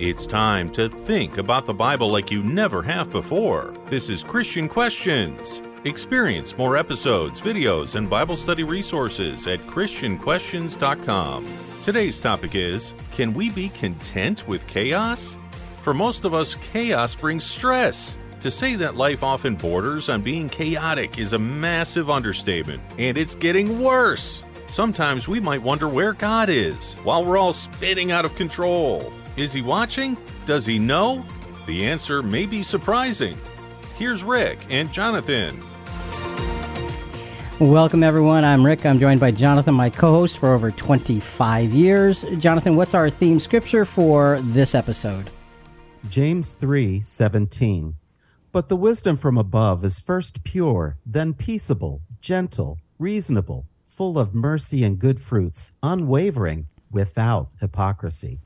It's time to think about the Bible like you never have before. This is Christian Questions. Experience more episodes, videos, and Bible study resources at ChristianQuestions.com. Today's topic is Can we be content with chaos? For most of us, chaos brings stress. To say that life often borders on being chaotic is a massive understatement, and it's getting worse. Sometimes we might wonder where God is while we're all spinning out of control. Is He watching? Does He know? The answer may be surprising. Here's Rick and Jonathan. Welcome, everyone. I'm Rick. I'm joined by Jonathan, my co host for over 25 years. Jonathan, what's our theme scripture for this episode? James 3 17. But the wisdom from above is first pure, then peaceable, gentle, reasonable, full of mercy and good fruits, unwavering, without hypocrisy.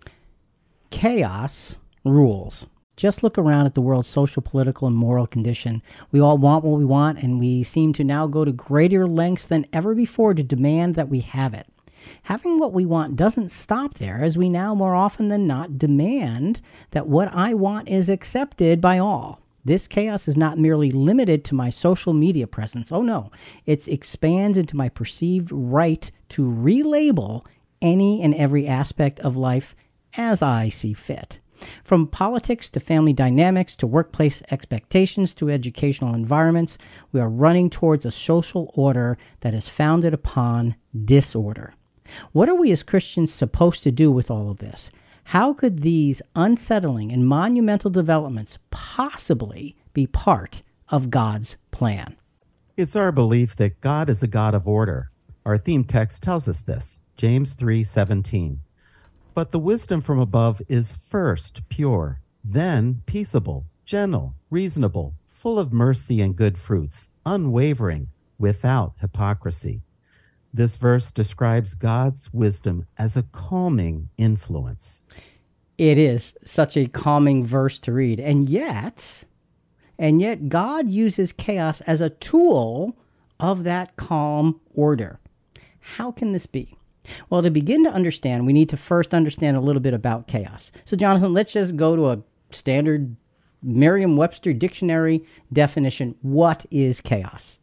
Chaos rules. Just look around at the world's social, political, and moral condition. We all want what we want, and we seem to now go to greater lengths than ever before to demand that we have it. Having what we want doesn't stop there, as we now more often than not demand that what I want is accepted by all. This chaos is not merely limited to my social media presence. Oh no, it expands into my perceived right to relabel any and every aspect of life as I see fit. From politics to family dynamics to workplace expectations to educational environments, we are running towards a social order that is founded upon disorder. What are we as Christians supposed to do with all of this? How could these unsettling and monumental developments possibly be part of God's plan? It's our belief that God is a God of order. Our theme text tells us this, James 3:17. But the wisdom from above is first pure, then peaceable, gentle, reasonable, full of mercy and good fruits, unwavering, without hypocrisy. This verse describes God's wisdom as a calming influence. It is such a calming verse to read. And yet, and yet God uses chaos as a tool of that calm order. How can this be? Well, to begin to understand, we need to first understand a little bit about chaos. So, Jonathan, let's just go to a standard Merriam Webster dictionary definition. What is chaos?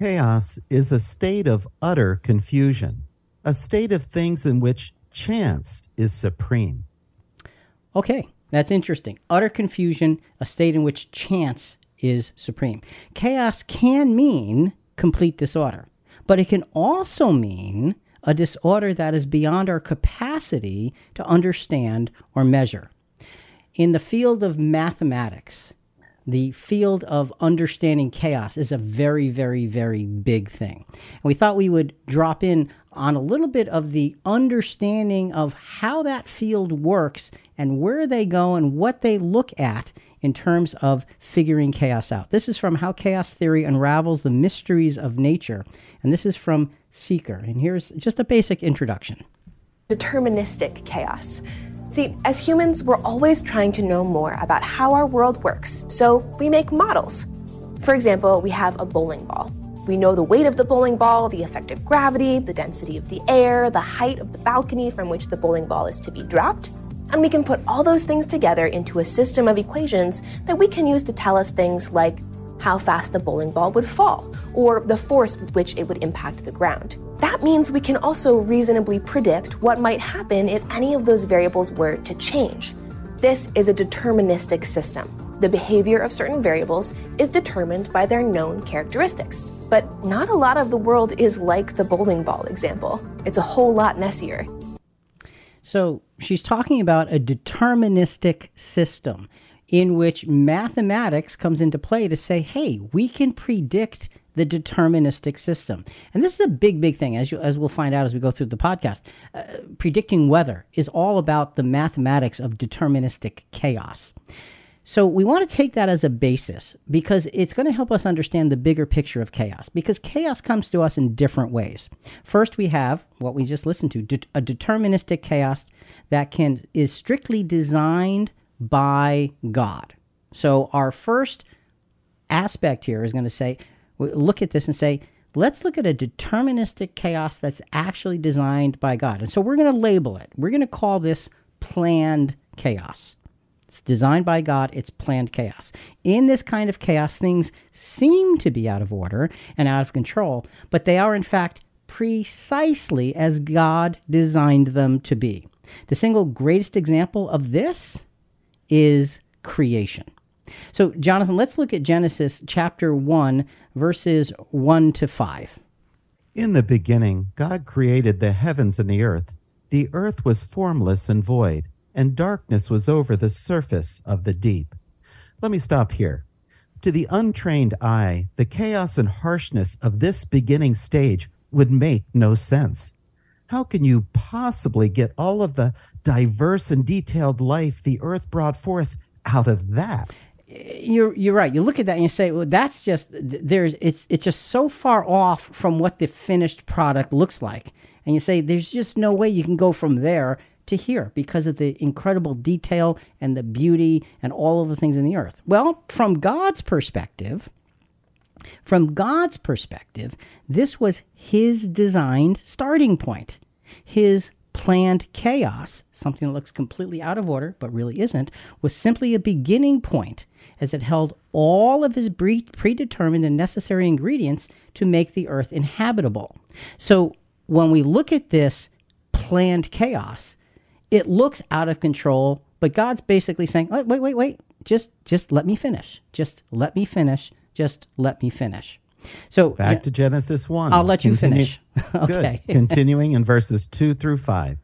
Chaos is a state of utter confusion, a state of things in which chance is supreme. Okay, that's interesting. Utter confusion, a state in which chance is supreme. Chaos can mean complete disorder, but it can also mean a disorder that is beyond our capacity to understand or measure. In the field of mathematics, the field of understanding chaos is a very, very, very big thing. And we thought we would drop in on a little bit of the understanding of how that field works and where they go and what they look at in terms of figuring chaos out. This is from How Chaos Theory Unravels the Mysteries of Nature. And this is from Seeker. And here's just a basic introduction Deterministic chaos. See, as humans, we're always trying to know more about how our world works, so we make models. For example, we have a bowling ball. We know the weight of the bowling ball, the effective gravity, the density of the air, the height of the balcony from which the bowling ball is to be dropped, and we can put all those things together into a system of equations that we can use to tell us things like how fast the bowling ball would fall, or the force with which it would impact the ground. That means we can also reasonably predict what might happen if any of those variables were to change. This is a deterministic system. The behavior of certain variables is determined by their known characteristics. But not a lot of the world is like the bowling ball example. It's a whole lot messier. So she's talking about a deterministic system in which mathematics comes into play to say, hey, we can predict the deterministic system. And this is a big, big thing, as, you, as we'll find out as we go through the podcast. Uh, predicting weather is all about the mathematics of deterministic chaos. So we want to take that as a basis because it's going to help us understand the bigger picture of chaos because chaos comes to us in different ways. First, we have what we just listened to, de- a deterministic chaos that can is strictly designed by God. So our first aspect here is going to say look at this and say let's look at a deterministic chaos that's actually designed by God. And so we're going to label it. We're going to call this planned chaos. It's designed by God, it's planned chaos. In this kind of chaos, things seem to be out of order and out of control, but they are in fact precisely as God designed them to be. The single greatest example of this is creation. So, Jonathan, let's look at Genesis chapter 1, verses 1 to 5. In the beginning, God created the heavens and the earth. The earth was formless and void, and darkness was over the surface of the deep. Let me stop here. To the untrained eye, the chaos and harshness of this beginning stage would make no sense. How can you possibly get all of the diverse and detailed life the earth brought forth out of that? you're you're right. You look at that and you say, well, that's just there's it's it's just so far off from what the finished product looks like, and you say there's just no way you can go from there to here because of the incredible detail and the beauty and all of the things in the earth. Well, from God's perspective, from God's perspective, this was His designed starting point, His planned chaos, something that looks completely out of order but really isn't, was simply a beginning point as it held all of his predetermined and necessary ingredients to make the earth inhabitable. So when we look at this planned chaos, it looks out of control, but God's basically saying, wait, wait, wait, wait, just just let me finish. Just let me finish. Just let me finish. So back to Genesis 1. I'll let you Continu- finish. okay. Good. Continuing in verses 2 through 5.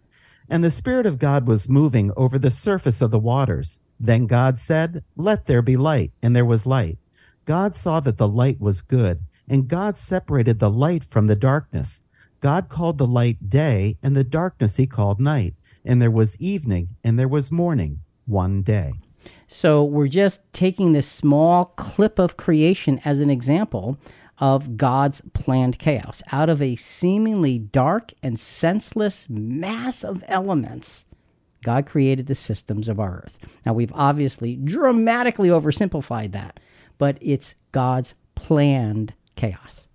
And the Spirit of God was moving over the surface of the waters. Then God said, Let there be light, and there was light. God saw that the light was good, and God separated the light from the darkness. God called the light day, and the darkness he called night. And there was evening, and there was morning, one day. So we're just taking this small clip of creation as an example of God's planned chaos. Out of a seemingly dark and senseless mass of elements, God created the systems of our earth. Now, we've obviously dramatically oversimplified that, but it's God's planned chaos.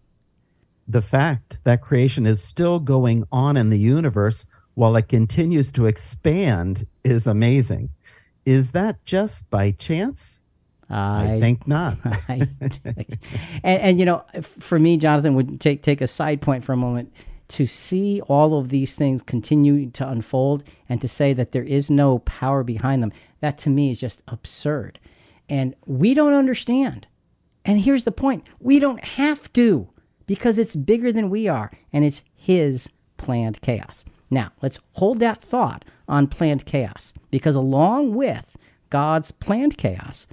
The fact that creation is still going on in the universe while it continues to expand is amazing. Is that just by chance? I, I think not. And, and, you know, for me, Jonathan would take take a side point for a moment to see all of these things continue to unfold and to say that there is no power behind them. That to me is just absurd, and we don't understand. And here's the point: we don't have to because it's bigger than we are, and it's His planned chaos. Now, let's hold that thought on planned chaos because along with God's planned chaos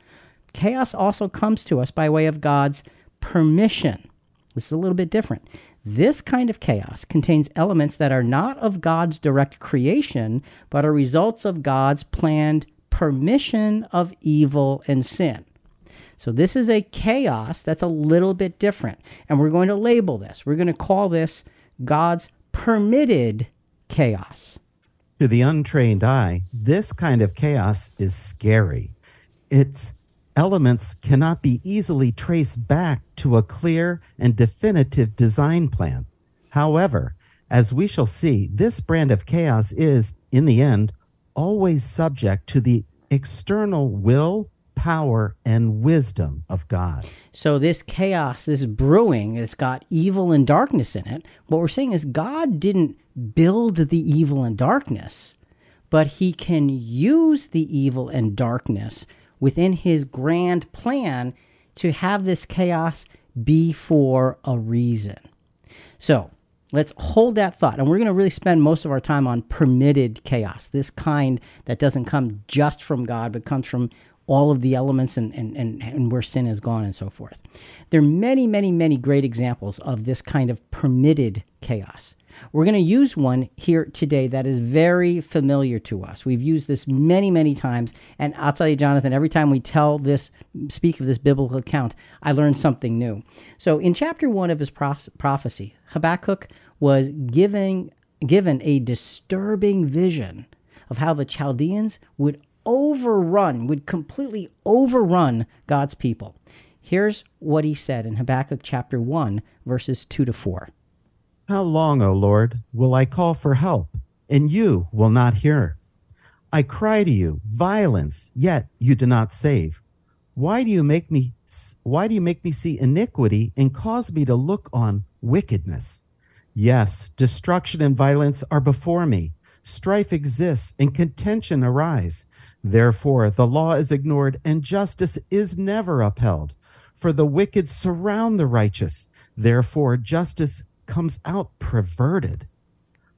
Chaos also comes to us by way of God's permission. This is a little bit different. This kind of chaos contains elements that are not of God's direct creation, but are results of God's planned permission of evil and sin. So, this is a chaos that's a little bit different. And we're going to label this. We're going to call this God's permitted chaos. To the untrained eye, this kind of chaos is scary. It's elements cannot be easily traced back to a clear and definitive design plan. However, as we shall see, this brand of chaos is, in the end, always subject to the external will, power, and wisdom of God. So, this chaos, this brewing, it's got evil and darkness in it. What we're saying is, God didn't build the evil and darkness, but He can use the evil and darkness within his grand plan to have this chaos be for a reason. So let's hold that thought. And we're going to really spend most of our time on permitted chaos, this kind that doesn't come just from God, but comes from all of the elements and, and, and, and where sin has gone and so forth. There are many, many, many great examples of this kind of permitted chaos. We're going to use one here today that is very familiar to us. We've used this many, many times. And I'll tell you, Jonathan, every time we tell this, speak of this biblical account, I learn something new. So in chapter one of his prophecy, Habakkuk was giving, given a disturbing vision of how the Chaldeans would overrun, would completely overrun God's people. Here's what he said in Habakkuk chapter 1, verses 2 to 4. How long, O Lord, will I call for help, and you will not hear? I cry to you, violence, yet you do not save. Why do you make me why do you make me see iniquity and cause me to look on wickedness? Yes, destruction and violence are before me. Strife exists and contention arise. Therefore, the law is ignored and justice is never upheld. For the wicked surround the righteous. Therefore, justice comes out perverted.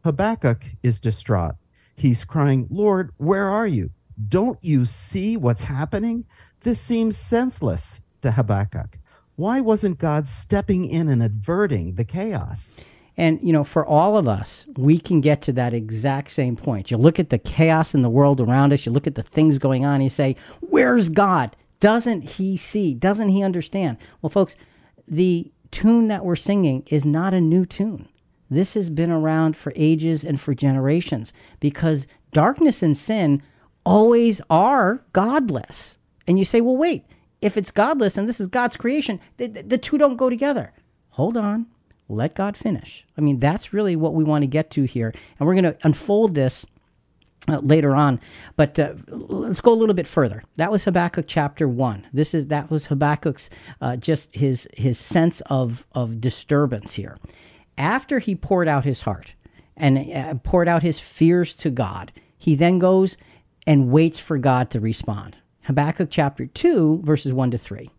Habakkuk is distraught. He's crying, Lord, where are you? Don't you see what's happening? This seems senseless to Habakkuk. Why wasn't God stepping in and averting the chaos? And, you know, for all of us, we can get to that exact same point. You look at the chaos in the world around us, you look at the things going on, and you say, Where's God? Doesn't he see? Doesn't he understand? Well, folks, the tune that we're singing is not a new tune. This has been around for ages and for generations because darkness and sin always are godless. And you say, well, wait, if it's godless and this is God's creation, the, the two don't go together. Hold on let God finish. I mean, that's really what we want to get to here. And we're going to unfold this uh, later on. But uh, let's go a little bit further. That was Habakkuk chapter one. This is that was Habakkuk's uh, just his his sense of of disturbance here. After he poured out his heart and uh, poured out his fears to God, he then goes and waits for God to respond. Habakkuk chapter two, verses one to three.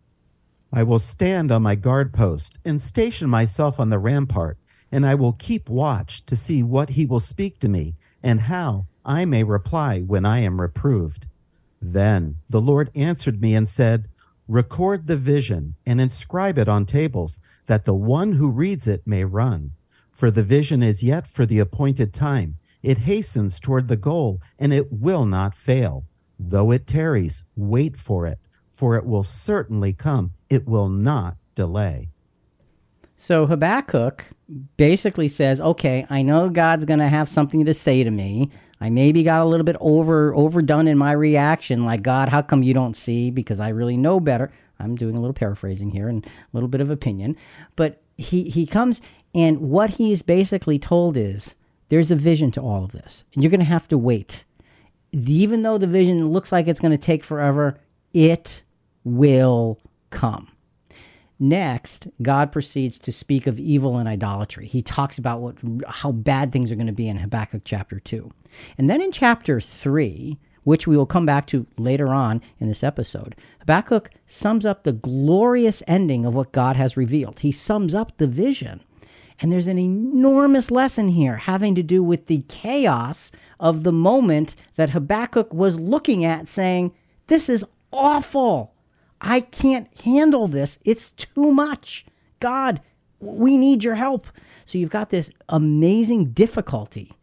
I will stand on my guard post and station myself on the rampart, and I will keep watch to see what he will speak to me and how I may reply when I am reproved. Then the Lord answered me and said, Record the vision and inscribe it on tables, that the one who reads it may run. For the vision is yet for the appointed time. It hastens toward the goal, and it will not fail. Though it tarries, wait for it for it will certainly come. It will not delay. So Habakkuk basically says, okay, I know God's going to have something to say to me. I maybe got a little bit over overdone in my reaction, like God, how come you don't see? Because I really know better. I'm doing a little paraphrasing here and a little bit of opinion, but he he comes and what he's basically told is there's a vision to all of this, and you're going to have to wait. Even though the vision looks like it's going to take forever, it will come. Next, God proceeds to speak of evil and idolatry. He talks about what how bad things are going to be in Habakkuk chapter 2. And then in chapter 3, which we will come back to later on in this episode, Habakkuk sums up the glorious ending of what God has revealed. He sums up the vision. And there's an enormous lesson here having to do with the chaos of the moment that Habakkuk was looking at, saying, This is awful. I can't handle this. It's too much. God, we need your help. So you've got this amazing difficulty,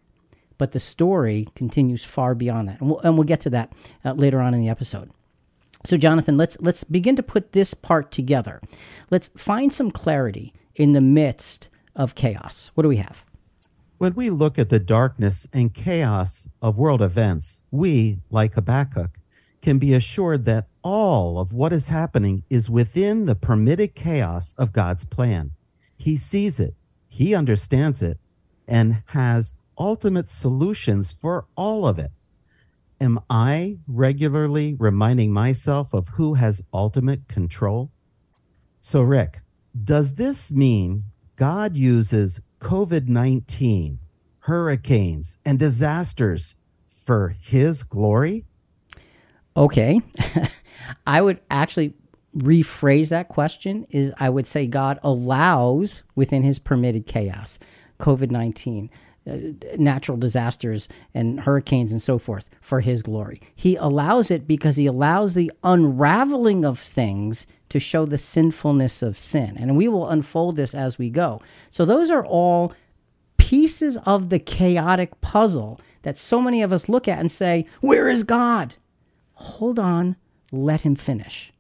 but the story continues far beyond that. And we'll, and we'll get to that uh, later on in the episode. So Jonathan, let's let's begin to put this part together. Let's find some clarity in the midst of chaos. What do we have? When we look at the darkness and chaos of world events, we, like Habakkuk, can be assured that all of what is happening is within the permitted chaos of God's plan. He sees it, he understands it, and has ultimate solutions for all of it. Am I regularly reminding myself of who has ultimate control? So, Rick, does this mean God uses COVID 19, hurricanes, and disasters for his glory? Okay. I would actually rephrase that question is I would say God allows within his permitted chaos, COVID-19, uh, natural disasters and hurricanes and so forth for his glory. He allows it because he allows the unraveling of things to show the sinfulness of sin. And we will unfold this as we go. So those are all pieces of the chaotic puzzle that so many of us look at and say, "Where is God?" Hold on, let him finish.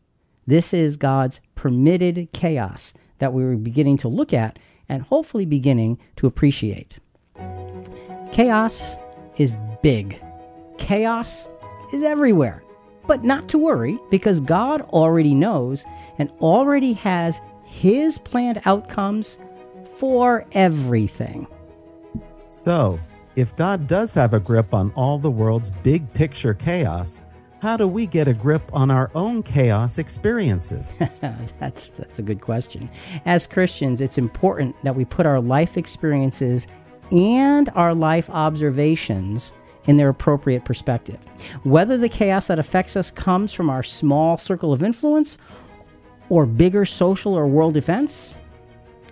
This is God's permitted chaos that we were beginning to look at and hopefully beginning to appreciate. Chaos is big. Chaos is everywhere. But not to worry, because God already knows and already has His planned outcomes for everything. So, If God does have a grip on all the world's big picture chaos, how do we get a grip on our own chaos experiences? that's that's a good question. As Christians, it's important that we put our life experiences and our life observations in their appropriate perspective. Whether the chaos that affects us comes from our small circle of influence or bigger social or world events,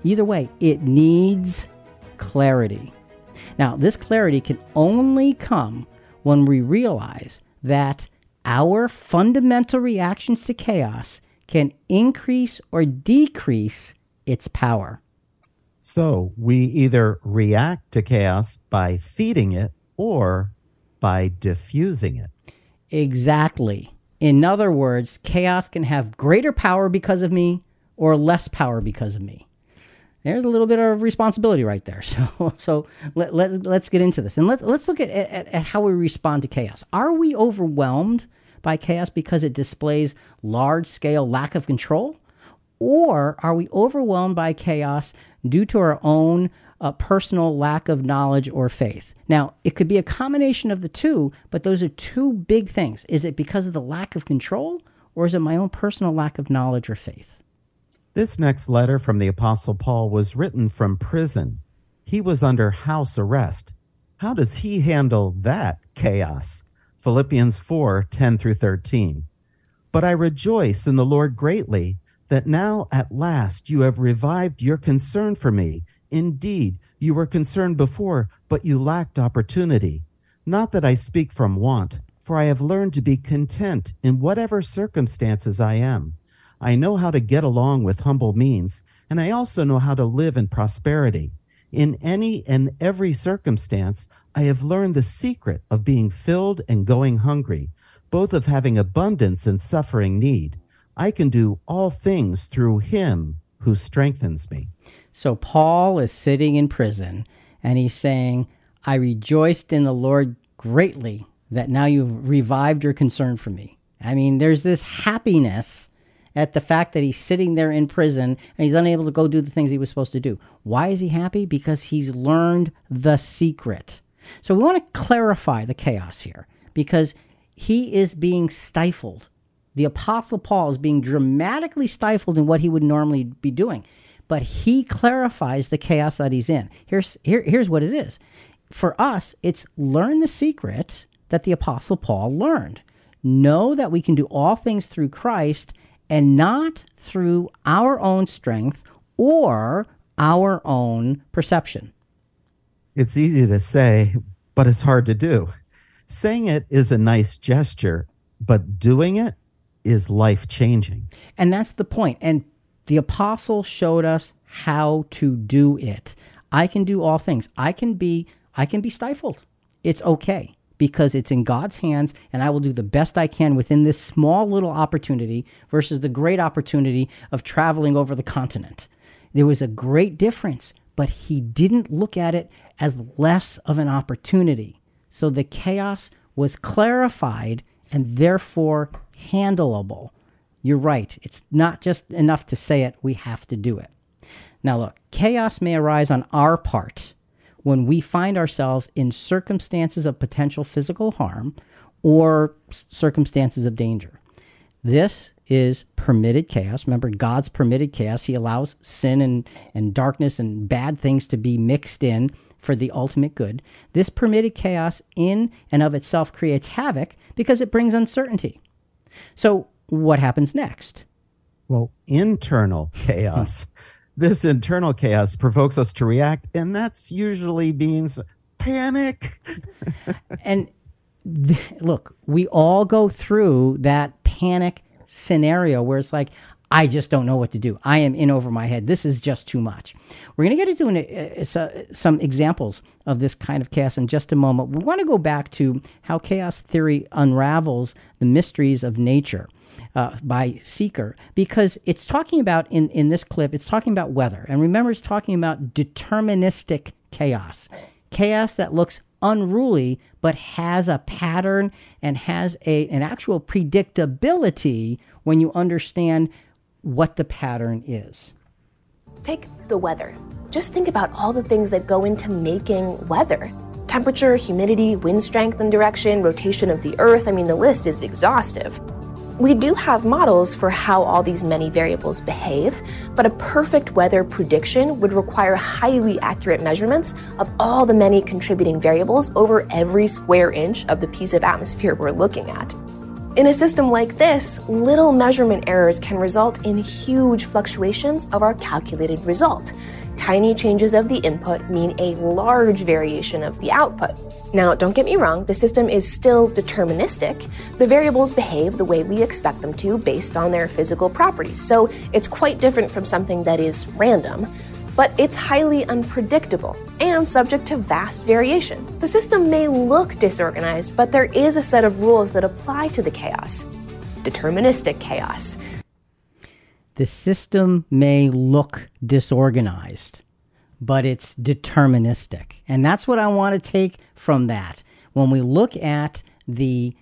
either way, it needs clarity. Now, this clarity can only come when we realize that our fundamental reactions to chaos can increase or decrease its power. So we either react to chaos by feeding it or by diffusing it. Exactly. In other words, chaos can have greater power because of me or less power because of me. There's a little bit of responsibility right there. So, so let, let's, let's get into this and let's, let's look at, at, at how we respond to chaos. Are we overwhelmed by chaos because it displays large scale lack of control? Or are we overwhelmed by chaos due to our own uh, personal lack of knowledge or faith? Now, it could be a combination of the two, but those are two big things. Is it because of the lack of control, or is it my own personal lack of knowledge or faith? This next letter from the Apostle Paul was written from prison. He was under house arrest. How does he handle that chaos? Philippians 4 10 through 13. But I rejoice in the Lord greatly that now at last you have revived your concern for me. Indeed, you were concerned before, but you lacked opportunity. Not that I speak from want, for I have learned to be content in whatever circumstances I am. I know how to get along with humble means, and I also know how to live in prosperity. In any and every circumstance, I have learned the secret of being filled and going hungry, both of having abundance and suffering need. I can do all things through him who strengthens me. So Paul is sitting in prison and he's saying, I rejoiced in the Lord greatly that now you've revived your concern for me. I mean, there's this happiness at the fact that he's sitting there in prison and he's unable to go do the things he was supposed to do. Why is he happy? Because he's learned the secret. So we want to clarify the chaos here because he is being stifled. The Apostle Paul is being dramatically stifled in what he would normally be doing but he clarifies the chaos that he's in. Here's here, here's what it is. For us, it's learn the secret that the apostle Paul learned. Know that we can do all things through Christ and not through our own strength or our own perception. It's easy to say, but it's hard to do. Saying it is a nice gesture, but doing it is life changing. And that's the point. And the apostle showed us how to do it. I can do all things. I can be I can be stifled. It's okay because it's in God's hands and I will do the best I can within this small little opportunity versus the great opportunity of traveling over the continent. There was a great difference, but he didn't look at it as less of an opportunity. So the chaos was clarified and therefore handleable. You're right. It's not just enough to say it, we have to do it. Now, look, chaos may arise on our part when we find ourselves in circumstances of potential physical harm or circumstances of danger. This is permitted chaos. Remember, God's permitted chaos. He allows sin and, and darkness and bad things to be mixed in for the ultimate good. This permitted chaos in and of itself creates havoc because it brings uncertainty. So, what happens next? Well, internal chaos. this internal chaos provokes us to react, and that's usually means panic. and th- look, we all go through that panic scenario where it's like, I just don't know what to do. I am in over my head. This is just too much. We're going to get into an, uh, uh, some examples of this kind of chaos in just a moment. We want to go back to how chaos theory unravels the mysteries of nature uh, by Seeker because it's talking about in, in this clip, it's talking about weather. And remember, it's talking about deterministic chaos, chaos that looks unruly but has a pattern and has a, an actual predictability when you understand what the pattern is. Take the weather. Just think about all the things that go into making weather temperature, humidity, wind strength and direction, rotation of the Earth. I mean, the list is exhaustive. We do have models for how all these many variables behave, but a perfect weather prediction would require highly accurate measurements of all the many contributing variables over every square inch of the piece of atmosphere we're looking at. In a system like this, little measurement errors can result in huge fluctuations of our calculated result. Tiny changes of the input mean a large variation of the output. Now, don't get me wrong, the system is still deterministic. The variables behave the way we expect them to based on their physical properties, so it's quite different from something that is random. But it's highly unpredictable and subject to vast variation. The system may look disorganized, but there is a set of rules that apply to the chaos deterministic chaos. The system may look disorganized, but it's deterministic. And that's what I want to take from that. When we look at the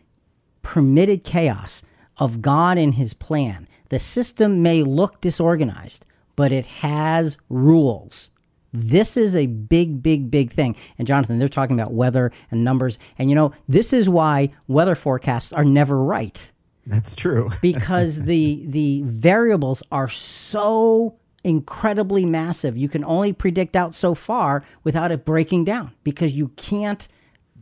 permitted chaos of God and his plan, the system may look disorganized, but it has rules. This is a big, big, big thing. And Jonathan, they're talking about weather and numbers. And you know, this is why weather forecasts are never right that's true. because the the variables are so incredibly massive. You can only predict out so far without it breaking down because you can't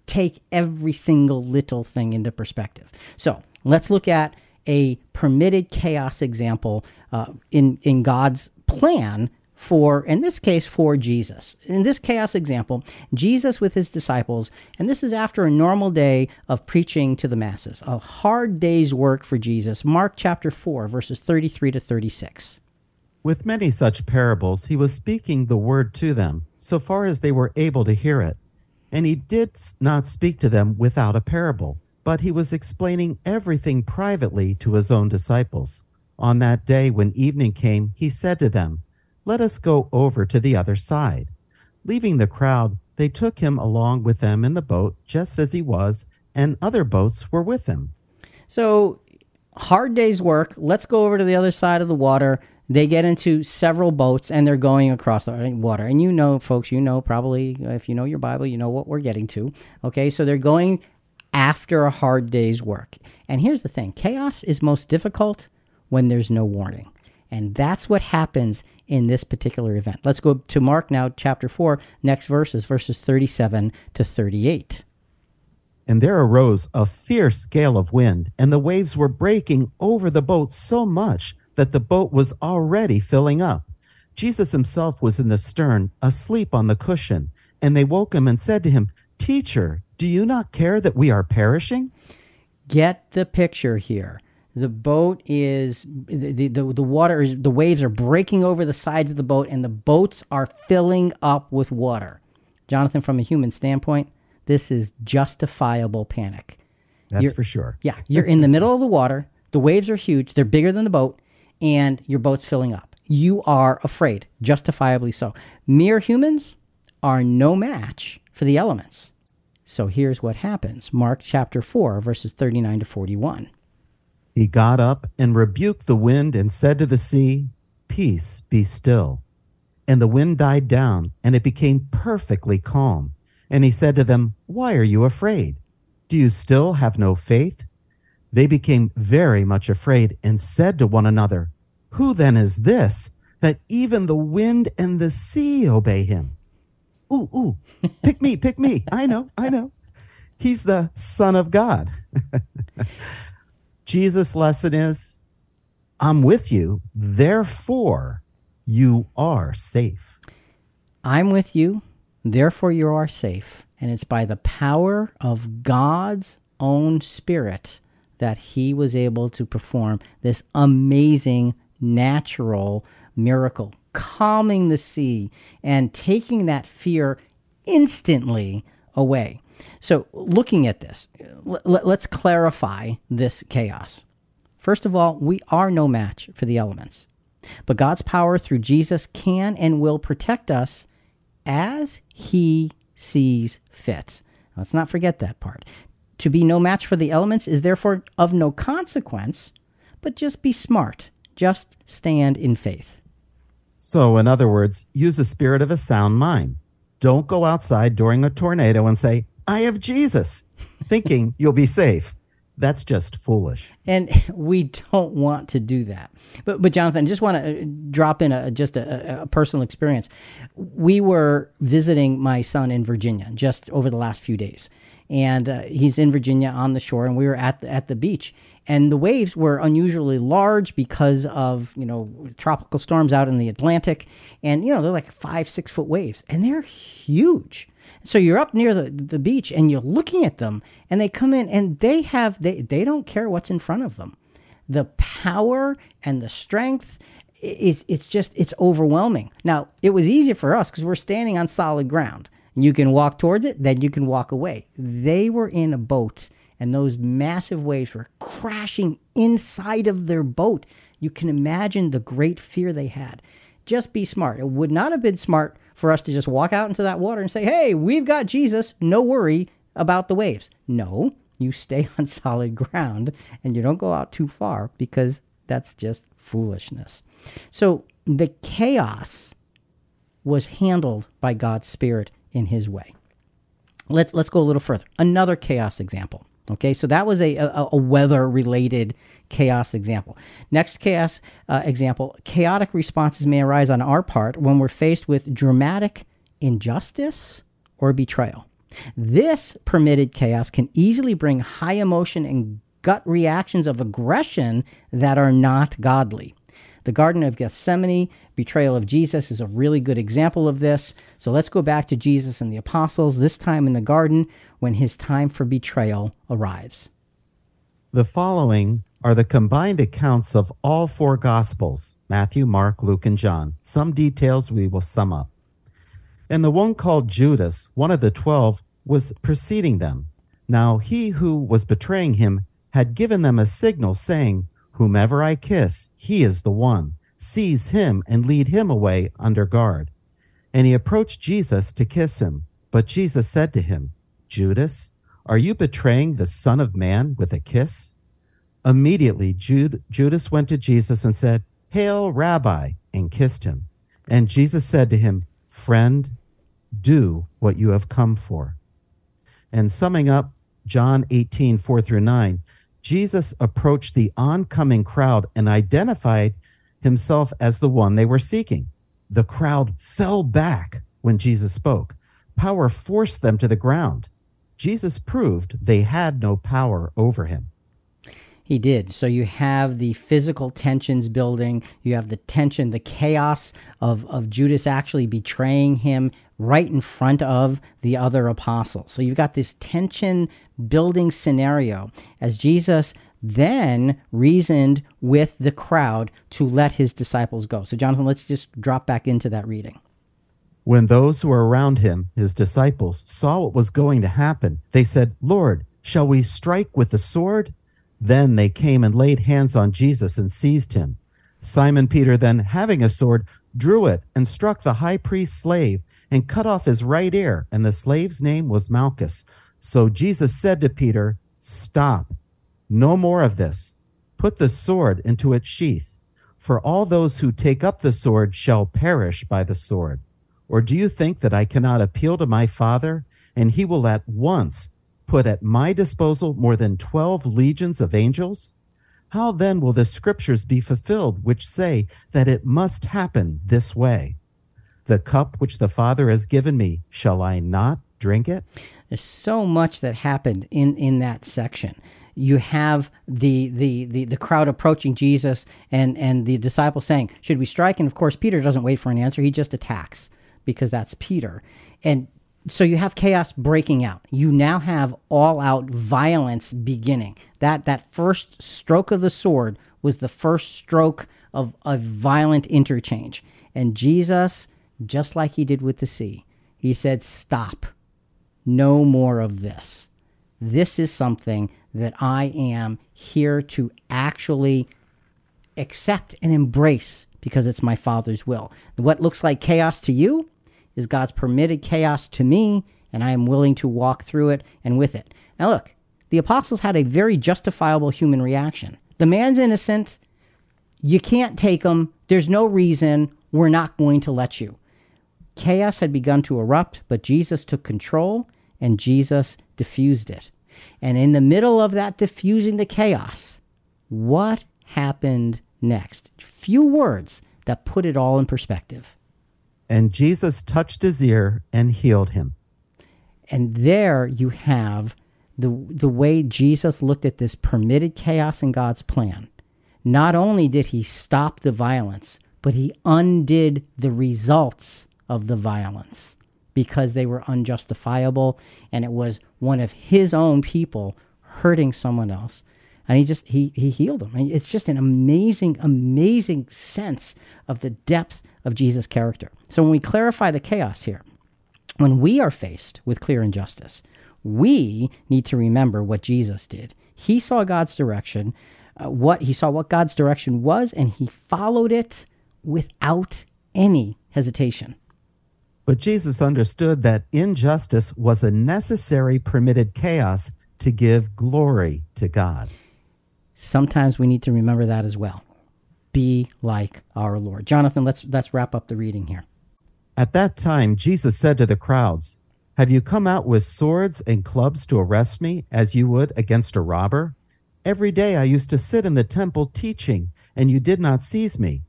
take every single little thing into perspective. So let's look at a permitted chaos example uh, in in God's plan for, in this case, for Jesus. In this chaos example, Jesus with his disciples, and this is after a normal day of preaching to the masses, a hard day's work for Jesus. Mark chapter 4, verses 33 to 36. With many such parables, he was speaking the word to them, so far as they were able to hear it. And he did not speak to them without a parable, but he was explaining everything privately to his own disciples. On that day, when evening came, he said to them, let us go over to the other side. Leaving the crowd, they took him along with them in the boat, just as he was, and other boats were with him. So, hard day's work. Let's go over to the other side of the water. They get into several boats and they're going across the water. And you know, folks, you know probably if you know your Bible, you know what we're getting to. Okay, so they're going after a hard day's work. And here's the thing chaos is most difficult when there's no warning. And that's what happens in this particular event. Let's go to Mark now, chapter 4, next verses, verses 37 to 38. And there arose a fierce gale of wind, and the waves were breaking over the boat so much that the boat was already filling up. Jesus himself was in the stern, asleep on the cushion. And they woke him and said to him, Teacher, do you not care that we are perishing? Get the picture here. The boat is the, the, the water is the waves are breaking over the sides of the boat and the boats are filling up with water. Jonathan, from a human standpoint, this is justifiable panic. That's you're, for sure. yeah, you're in the middle of the water. The waves are huge. They're bigger than the boat, and your boat's filling up. You are afraid, justifiably so. Mere humans are no match for the elements. So here's what happens Mark chapter 4, verses 39 to 41. He got up and rebuked the wind and said to the sea, Peace, be still. And the wind died down, and it became perfectly calm. And he said to them, Why are you afraid? Do you still have no faith? They became very much afraid and said to one another, Who then is this, that even the wind and the sea obey him? Ooh, ooh, pick me, pick me. I know, I know. He's the Son of God. Jesus' lesson is I'm with you, therefore you are safe. I'm with you, therefore you are safe. And it's by the power of God's own Spirit that he was able to perform this amazing natural miracle, calming the sea and taking that fear instantly away. So, looking at this, let's clarify this chaos. First of all, we are no match for the elements, but God's power through Jesus can and will protect us as He sees fit. Let's not forget that part. To be no match for the elements is therefore of no consequence, but just be smart. Just stand in faith. So, in other words, use a spirit of a sound mind. Don't go outside during a tornado and say, I have Jesus, thinking you'll be safe. That's just foolish. And we don't want to do that. But, but Jonathan, just want to uh, drop in a, just a, a personal experience. We were visiting my son in Virginia just over the last few days. And uh, he's in Virginia on the shore, and we were at the, at the beach. And the waves were unusually large because of, you know, tropical storms out in the Atlantic. And, you know, they're like five, six foot waves, and they're huge. So you're up near the, the beach and you're looking at them and they come in and they have they, they don't care what's in front of them. The power and the strength it's it's just it's overwhelming. Now, it was easier for us because we're standing on solid ground. You can walk towards it, then you can walk away. They were in a boat and those massive waves were crashing inside of their boat. You can imagine the great fear they had. Just be smart. It would not have been smart for us to just walk out into that water and say, hey, we've got Jesus, no worry about the waves. No, you stay on solid ground and you don't go out too far because that's just foolishness. So the chaos was handled by God's Spirit in his way. Let's let's go a little further. Another chaos example. Okay, so that was a, a, a weather related chaos example. Next chaos uh, example chaotic responses may arise on our part when we're faced with dramatic injustice or betrayal. This permitted chaos can easily bring high emotion and gut reactions of aggression that are not godly. The Garden of Gethsemane betrayal of Jesus is a really good example of this. So let's go back to Jesus and the apostles, this time in the garden when his time for betrayal arrives. The following are the combined accounts of all four Gospels Matthew, Mark, Luke, and John. Some details we will sum up. And the one called Judas, one of the twelve, was preceding them. Now he who was betraying him had given them a signal, saying, Whomever I kiss, he is the one. Seize him and lead him away under guard. And he approached Jesus to kiss him. But Jesus said to him, Judas, are you betraying the Son of Man with a kiss? Immediately Jude, Judas went to Jesus and said, Hail, Rabbi, and kissed him. And Jesus said to him, Friend, do what you have come for. And summing up John 18, 4 through 9, Jesus approached the oncoming crowd and identified himself as the one they were seeking. The crowd fell back when Jesus spoke. Power forced them to the ground. Jesus proved they had no power over him. He did. So you have the physical tensions building. You have the tension, the chaos of, of Judas actually betraying him right in front of the other apostles. So you've got this tension building scenario as Jesus then reasoned with the crowd to let his disciples go. So, Jonathan, let's just drop back into that reading. When those who were around him, his disciples, saw what was going to happen, they said, Lord, shall we strike with the sword? Then they came and laid hands on Jesus and seized him. Simon Peter, then having a sword, drew it and struck the high priest's slave and cut off his right ear, and the slave's name was Malchus. So Jesus said to Peter, Stop, no more of this. Put the sword into its sheath. For all those who take up the sword shall perish by the sword. Or do you think that I cannot appeal to my Father, and he will at once put at my disposal more than twelve legions of angels? How then will the scriptures be fulfilled which say that it must happen this way? The cup which the Father has given me, shall I not drink it? There's so much that happened in, in that section. You have the, the, the, the crowd approaching Jesus and, and the disciples saying, Should we strike? And of course, Peter doesn't wait for an answer. He just attacks because that's Peter. And so you have chaos breaking out. You now have all out violence beginning. That that first stroke of the sword was the first stroke of a violent interchange. And Jesus, just like he did with the sea, he said, Stop. No more of this. This is something that I am here to actually accept and embrace because it's my Father's will. What looks like chaos to you is God's permitted chaos to me, and I am willing to walk through it and with it. Now, look, the apostles had a very justifiable human reaction. The man's innocent. You can't take him. There's no reason. We're not going to let you. Chaos had begun to erupt, but Jesus took control and Jesus diffused it. And in the middle of that diffusing the chaos, what happened next? Few words that put it all in perspective. And Jesus touched his ear and healed him. And there you have the, the way Jesus looked at this permitted chaos in God's plan. Not only did he stop the violence, but he undid the results of the violence because they were unjustifiable and it was one of his own people hurting someone else and he just he he healed them it's just an amazing amazing sense of the depth of jesus character so when we clarify the chaos here when we are faced with clear injustice we need to remember what jesus did he saw god's direction uh, what he saw what god's direction was and he followed it without any hesitation but Jesus understood that injustice was a necessary permitted chaos to give glory to God. Sometimes we need to remember that as well. Be like our Lord. Jonathan, let's let's wrap up the reading here. At that time Jesus said to the crowds, "Have you come out with swords and clubs to arrest me as you would against a robber? Every day I used to sit in the temple teaching, and you did not seize me."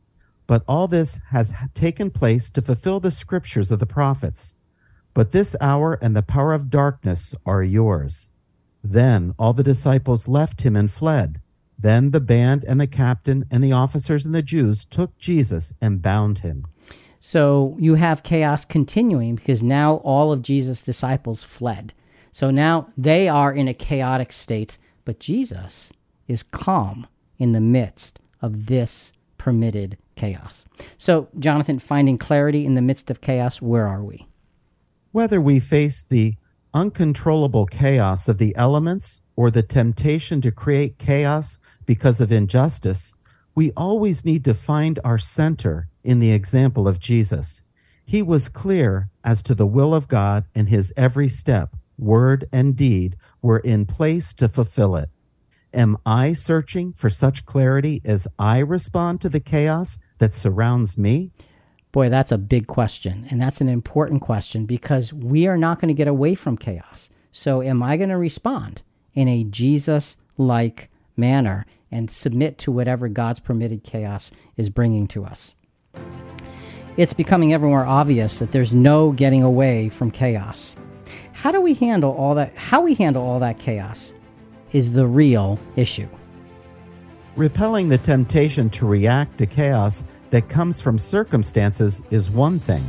But all this has taken place to fulfill the scriptures of the prophets. But this hour and the power of darkness are yours. Then all the disciples left him and fled. Then the band and the captain and the officers and the Jews took Jesus and bound him. So you have chaos continuing because now all of Jesus' disciples fled. So now they are in a chaotic state, but Jesus is calm in the midst of this permitted chaos. So, Jonathan, finding clarity in the midst of chaos, where are we? Whether we face the uncontrollable chaos of the elements or the temptation to create chaos because of injustice, we always need to find our center in the example of Jesus. He was clear as to the will of God, and his every step, word, and deed were in place to fulfill it. Am I searching for such clarity as I respond to the chaos that surrounds me? Boy, that's a big question. And that's an important question because we are not going to get away from chaos. So, am I going to respond in a Jesus like manner and submit to whatever God's permitted chaos is bringing to us? It's becoming ever more obvious that there's no getting away from chaos. How do we handle all that? How we handle all that chaos is the real issue. Repelling the temptation to react to chaos that comes from circumstances is one thing.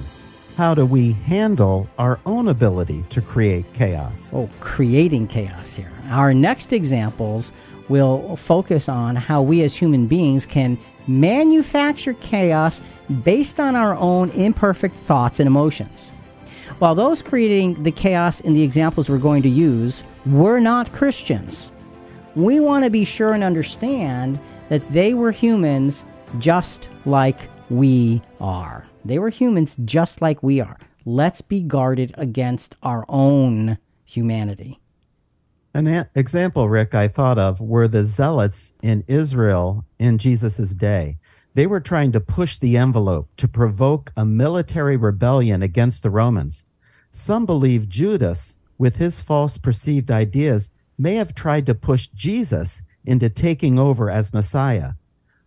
How do we handle our own ability to create chaos? Oh, creating chaos here. Our next examples will focus on how we as human beings can manufacture chaos based on our own imperfect thoughts and emotions. While those creating the chaos in the examples we're going to use were not Christians, we want to be sure and understand that they were humans just like we are. They were humans just like we are. Let's be guarded against our own humanity. An a- example, Rick, I thought of were the zealots in Israel in Jesus' day. They were trying to push the envelope to provoke a military rebellion against the Romans. Some believe Judas, with his false perceived ideas, may have tried to push Jesus into taking over as Messiah.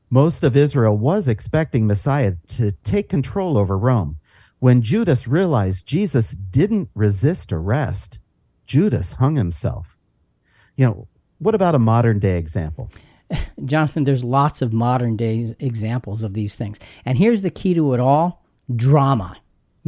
Most of Israel was expecting Messiah to take control over Rome. When Judas realized Jesus didn't resist arrest, Judas hung himself. You know, what about a modern day example? Jonathan, there's lots of modern day examples of these things. And here's the key to it all drama,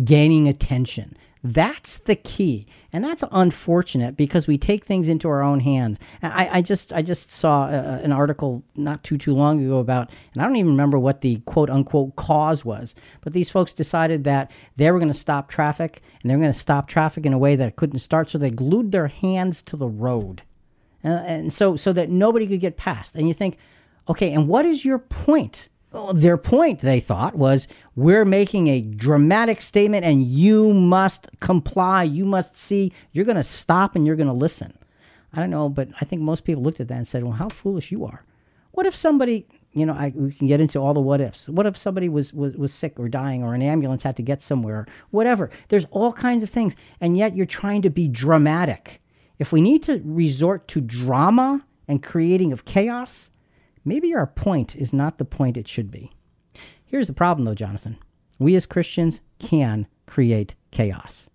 gaining attention. That's the key, and that's unfortunate because we take things into our own hands. I, I just I just saw a, an article not too too long ago about, and I don't even remember what the quote unquote cause was, but these folks decided that they were going to stop traffic, and they were going to stop traffic in a way that it couldn't start, so they glued their hands to the road, and, and so so that nobody could get past. And you think, okay, and what is your point? their point, they thought, was we're making a dramatic statement and you must comply. You must see. You're going to stop and you're going to listen. I don't know, but I think most people looked at that and said, well, how foolish you are. What if somebody you know, I, we can get into all the what ifs. What if somebody was, was, was sick or dying or an ambulance had to get somewhere? Whatever. There's all kinds of things. And yet you're trying to be dramatic. If we need to resort to drama and creating of chaos, maybe our point is not the point it should be. Here's the problem, though, Jonathan. We as Christians can create chaos.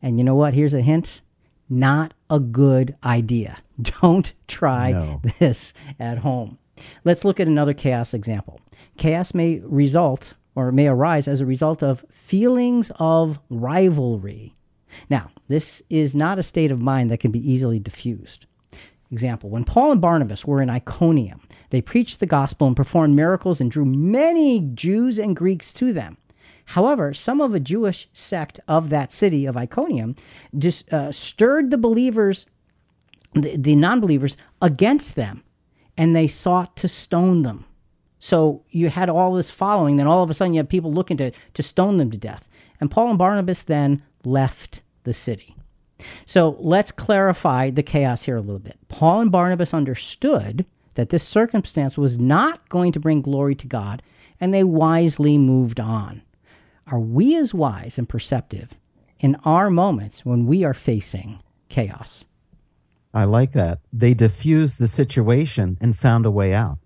And you know what? Here's a hint not a good idea. Don't try No. this at home. Let's look at another chaos example. Chaos may result or may arise as a result of feelings of rivalry. Now, this is not a state of mind that can be easily diffused. Example When Paul and Barnabas were in Iconium, they preached the gospel and performed miracles and drew many Jews and Greeks to them. However, some of a Jewish sect of that city of Iconium uh, stirred the believers, the, the non believers, against them, and they sought to stone them. So you had all this following, then all of a sudden you have people looking to, to stone them to death. And Paul and Barnabas then left the city. So let's clarify the chaos here a little bit. Paul and Barnabas understood that this circumstance was not going to bring glory to God, and they wisely moved on. Are we as wise and perceptive in our moments when we are facing chaos? I like that. They diffused the situation and found a way out.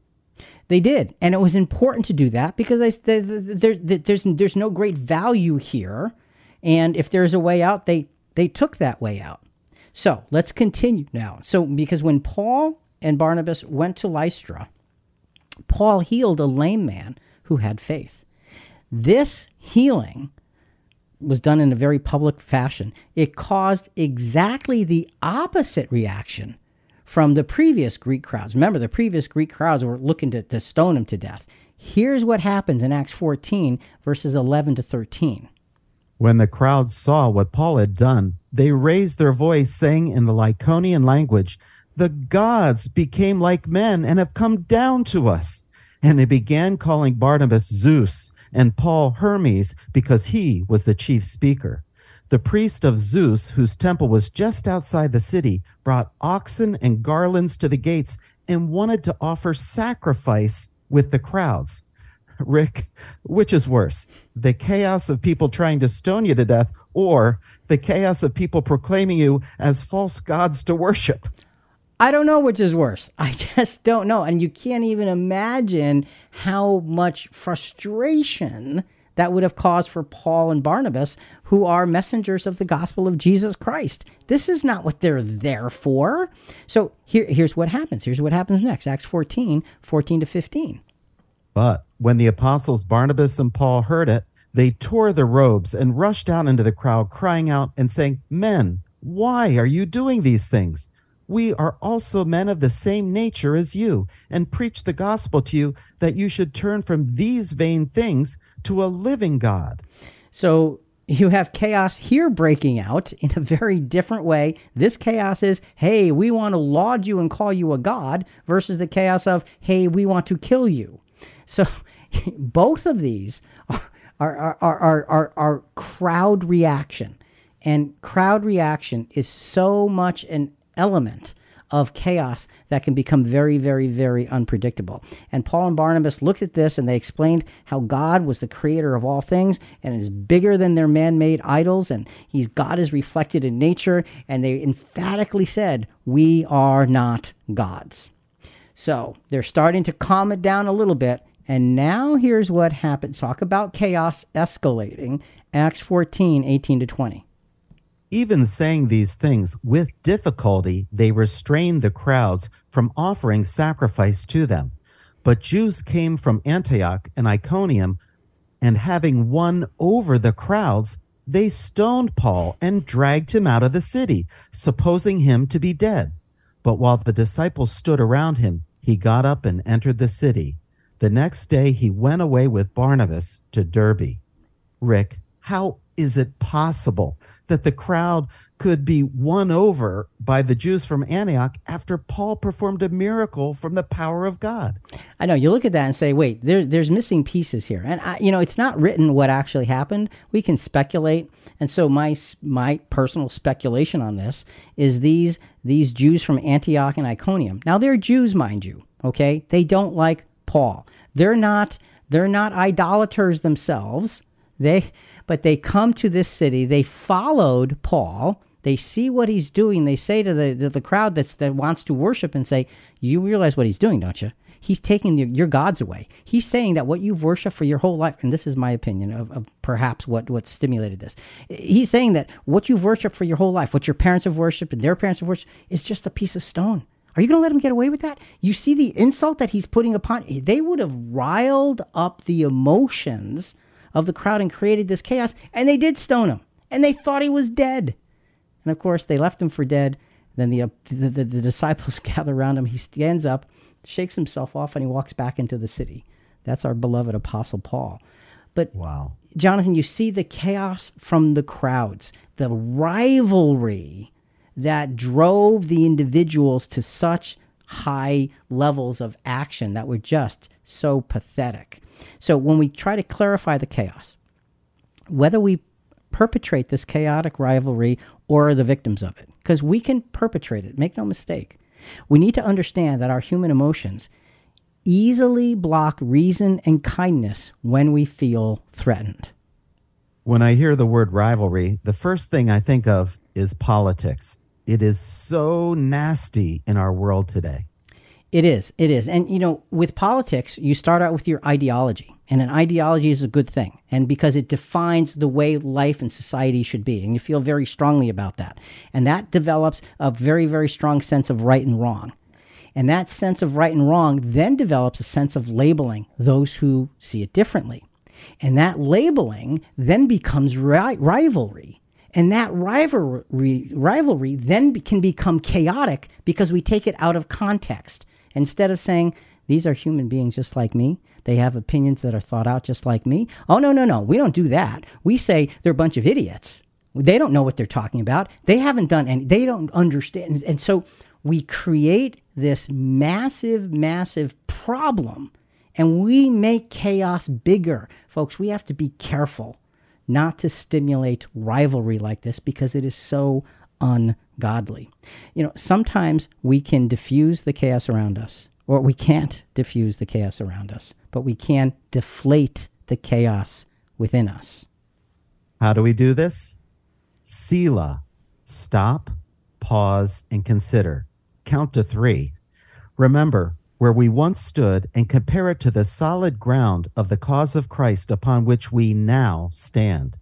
They did, and it was important to do that because I, there, there, there's there's no great value here, and if there's a way out, they they took that way out. So let's continue now. So because when Paul and Barnabas went to Lystra, Paul healed a lame man who had faith. This healing was done in a very public fashion. It caused exactly the opposite reaction from the previous Greek crowds. Remember, the previous Greek crowds were looking to, to stone him to death. Here's what happens in Acts 14, verses 11 to 13. When the crowd saw what Paul had done, they raised their voice, saying in the Lycaonian language, The gods became like men and have come down to us. And they began calling Barnabas Zeus and Paul Hermes because he was the chief speaker. The priest of Zeus, whose temple was just outside the city, brought oxen and garlands to the gates and wanted to offer sacrifice with the crowds. Rick, which is worse, the chaos of people trying to stone you to death or the chaos of people proclaiming you as false gods to worship? I don't know which is worse. I just don't know. And you can't even imagine how much frustration that would have caused for Paul and Barnabas, who are messengers of the gospel of Jesus Christ. This is not what they're there for. So here, here's what happens. Here's what happens next Acts 14 14 to 15. But when the apostles Barnabas and Paul heard it, they tore their robes and rushed out into the crowd, crying out and saying, Men, why are you doing these things? We are also men of the same nature as you, and preach the gospel to you that you should turn from these vain things to a living God. So you have chaos here breaking out in a very different way. This chaos is, hey, we want to laud you and call you a god, versus the chaos of, hey, we want to kill you. So both of these are, are, are, are, are, are crowd reaction. And crowd reaction is so much an element of chaos that can become very, very, very unpredictable. And Paul and Barnabas looked at this and they explained how God was the creator of all things and is bigger than their man made idols. And he's God is reflected in nature. And they emphatically said, We are not gods. So they're starting to calm it down a little bit. And now here's what happens. Talk about chaos escalating. Acts 14, 18 to 20. Even saying these things with difficulty, they restrained the crowds from offering sacrifice to them. But Jews came from Antioch and Iconium, and having won over the crowds, they stoned Paul and dragged him out of the city, supposing him to be dead. But while the disciples stood around him, he got up and entered the city. The next day he went away with Barnabas to Derbe. Rick, how is it possible that the crowd could be won over by the Jews from Antioch after Paul performed a miracle from the power of God? I know you look at that and say, "Wait, there, there's missing pieces here," and I, you know it's not written what actually happened. We can speculate, and so my my personal speculation on this is these these Jews from Antioch and Iconium. Now they're Jews, mind you. Okay, they don't like Paul. They're not they're not idolaters themselves. They but they come to this city. They followed Paul. They see what he's doing. They say to the, the, the crowd that's, that wants to worship and say, You realize what he's doing, don't you? He's taking your, your gods away. He's saying that what you've worshipped for your whole life, and this is my opinion of, of perhaps what, what stimulated this. He's saying that what you've worshipped for your whole life, what your parents have worshipped and their parents have worshipped, is just a piece of stone. Are you going to let him get away with that? You see the insult that he's putting upon. They would have riled up the emotions of the crowd and created this chaos, and they did stone him, and they thought he was dead. And of course, they left him for dead. Then the, uh, the, the, the disciples gather around him. He stands up, shakes himself off, and he walks back into the city. That's our beloved Apostle Paul. But wow. Jonathan, you see the chaos from the crowds, the rivalry that drove the individuals to such high levels of action that were just so pathetic. So when we try to clarify the chaos, whether we perpetrate this chaotic rivalry or are the victims of it, because we can perpetrate it, make no mistake. We need to understand that our human emotions easily block reason and kindness when we feel threatened. When I hear the word rivalry, the first thing I think of is politics. It is so nasty in our world today. It is. It is. And, you know, with politics, you start out with your ideology. And an ideology is a good thing. And because it defines the way life and society should be. And you feel very strongly about that. And that develops a very, very strong sense of right and wrong. And that sense of right and wrong then develops a sense of labeling those who see it differently. And that labeling then becomes ri- rivalry. And that rivalry, rivalry then can become chaotic because we take it out of context. Instead of saying, these are human beings just like me, they have opinions that are thought out just like me. Oh, no, no, no. We don't do that. We say they're a bunch of idiots. They don't know what they're talking about. They haven't done any, they don't understand. And so we create this massive, massive problem and we make chaos bigger. Folks, we have to be careful not to stimulate rivalry like this because it is so ungodly. You know, sometimes we can diffuse the chaos around us, or we can't diffuse the chaos around us, but we can deflate the chaos within us. How do we do this? Selah. Stop, pause, and consider. Count to three. Remember, where we once stood and compare it to the solid ground of the cause of Christ upon which we now stand.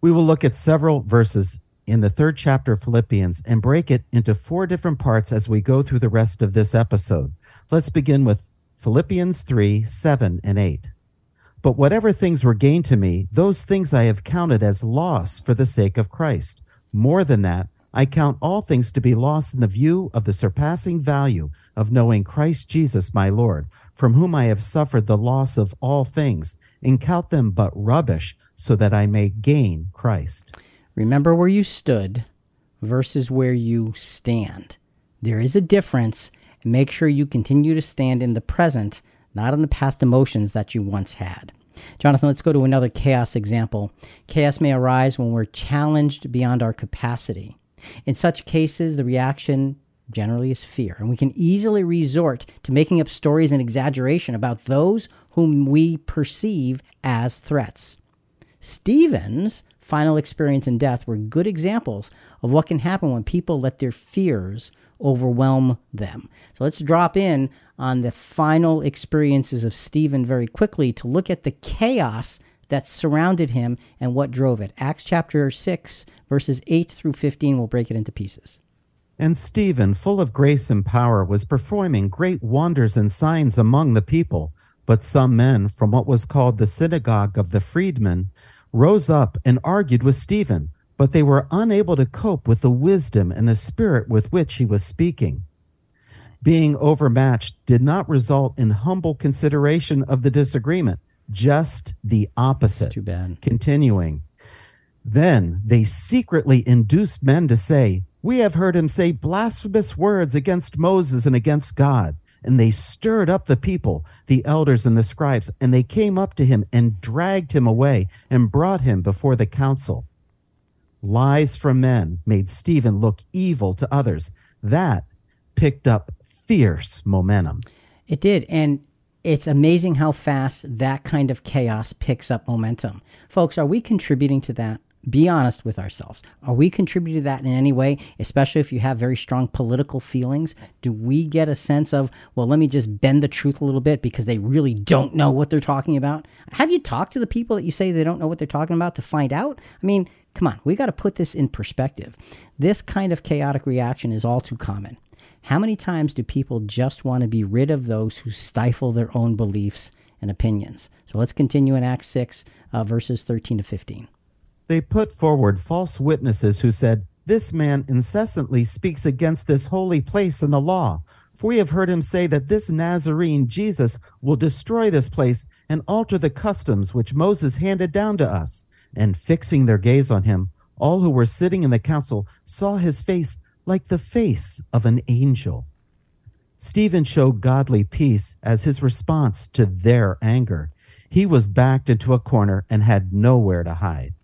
We will look at several verses in the third chapter of Philippians and break it into four different parts as we go through the rest of this episode. Let's begin with Philippians 3 7 and 8. But whatever things were gained to me, those things I have counted as loss for the sake of Christ. More than that, I count all things to be lost in the view of the surpassing value of knowing Christ Jesus my Lord, from whom I have suffered the loss of all things, and count them but rubbish, so that I may gain Christ. Remember where you stood versus where you stand. There is a difference. Make sure you continue to stand in the present, not in the past emotions that you once had. Jonathan, let's go to another chaos example. Chaos may arise when we're challenged beyond our capacity. In such cases, the reaction generally is fear, and we can easily resort to making up stories and exaggeration about those whom we perceive as threats. Stephen's final experience and death were good examples of what can happen when people let their fears overwhelm them. So let's drop in on the final experiences of Stephen very quickly to look at the chaos that surrounded him and what drove it. Acts chapter 6, verses 8 through 15, we'll break it into pieces. And Stephen, full of grace and power, was performing great wonders and signs among the people. But some men from what was called the synagogue of the freedmen rose up and argued with Stephen, but they were unable to cope with the wisdom and the spirit with which he was speaking. Being overmatched did not result in humble consideration of the disagreement, just the opposite. Too bad. Continuing. Then they secretly induced men to say, We have heard him say blasphemous words against Moses and against God. And they stirred up the people, the elders and the scribes, and they came up to him and dragged him away and brought him before the council. Lies from men made Stephen look evil to others. That picked up fierce momentum. It did. And it's amazing how fast that kind of chaos picks up momentum. Folks, are we contributing to that? Be honest with ourselves. Are we contributing to that in any way, especially if you have very strong political feelings? Do we get a sense of, well, let me just bend the truth a little bit because they really don't know what they're talking about? Have you talked to the people that you say they don't know what they're talking about to find out? I mean, come on, we got to put this in perspective. This kind of chaotic reaction is all too common. How many times do people just want to be rid of those who stifle their own beliefs and opinions? So let's continue in Acts 6, uh, verses 13 to 15. They put forward false witnesses who said, This man incessantly speaks against this holy place and the law. For we have heard him say that this Nazarene Jesus will destroy this place and alter the customs which Moses handed down to us. And fixing their gaze on him, all who were sitting in the council saw his face like the face of an angel. Stephen showed godly peace as his response to their anger. He was backed into a corner and had nowhere to hide.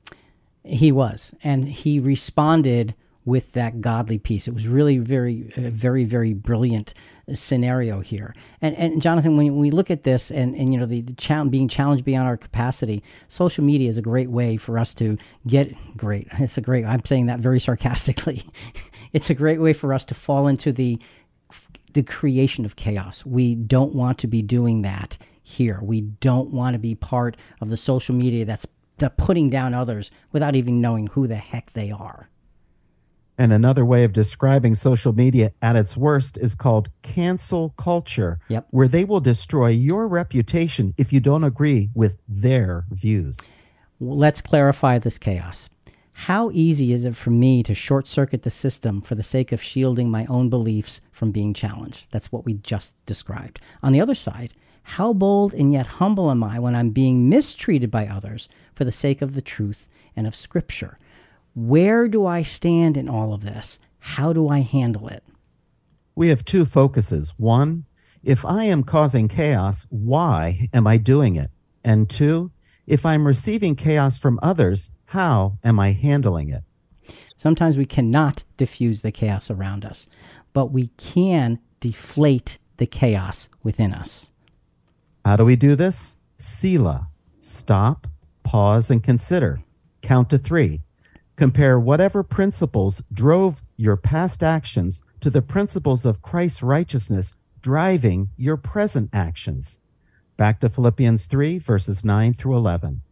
He was, and he responded with that godly peace. It was really very, uh, very, very brilliant scenario here. And and Jonathan, when we look at this, and and you know the, the cha- being challenged beyond our capacity, social media is a great way for us to get great. It's a great. I'm saying that very sarcastically. it's a great way for us to fall into the the creation of chaos. We don't want to be doing that here. We don't want to be part of the social media that's the putting down others without even knowing who the heck they are. And another way of describing social media at its worst is called cancel culture, Yep. where they will destroy your reputation if you don't agree with their views. Let's clarify this chaos. How easy is it for me to short circuit the system for the sake of shielding my own beliefs from being challenged? That's what we just described. On the other side, how bold and yet humble am I when I'm being mistreated by others for the sake of the truth and of Scripture? Where do I stand in all of this? How do I handle it? We have two focuses. One, if I am causing chaos, why am I doing it? And two, if I'm receiving chaos from others, how am I handling it? Sometimes we cannot diffuse the chaos around us, but we can deflate the chaos within us. How do we do this? Selah. Stop, pause, and consider. Count to three. Compare whatever principles drove your past actions to the principles of Christ's righteousness driving your present actions. Back to Philippians 3, verses 9 through 11.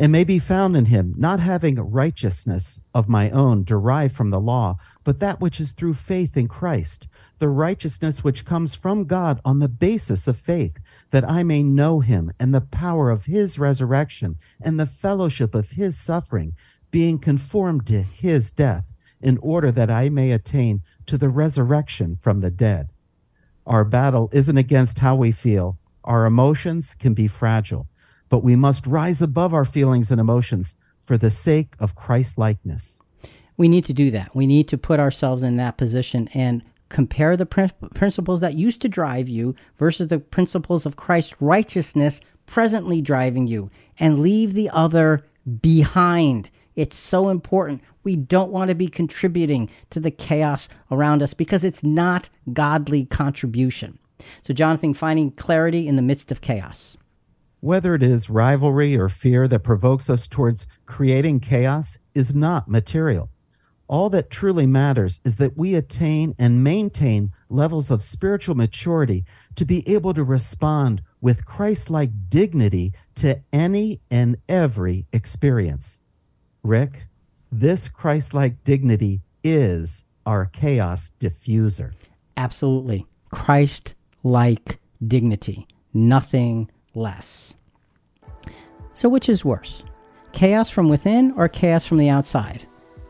And may be found in him, not having righteousness of my own derived from the law, but that which is through faith in Christ, the righteousness which comes from God on the basis of faith, that I may know him and the power of his resurrection and the fellowship of his suffering, being conformed to his death, in order that I may attain to the resurrection from the dead. Our battle isn't against how we feel. Our emotions can be fragile, but we must rise above our feelings and emotions for the sake of Christ likeness. We need to do that. We need to put ourselves in that position and compare the prin- principles that used to drive you versus the principles of Christ's righteousness presently driving you and leave the other behind. It's so important. We don't want to be contributing to the chaos around us because it's not godly contribution. So, Jonathan, finding clarity in the midst of chaos. Whether it is rivalry or fear that provokes us towards creating chaos is not material. All that truly matters is that we attain and maintain levels of spiritual maturity to be able to respond with Christ like dignity to any and every experience. Rick, this Christ like dignity is our chaos diffuser. Absolutely. Christ like dignity, nothing less. So, which is worse? Chaos from within or chaos from the outside?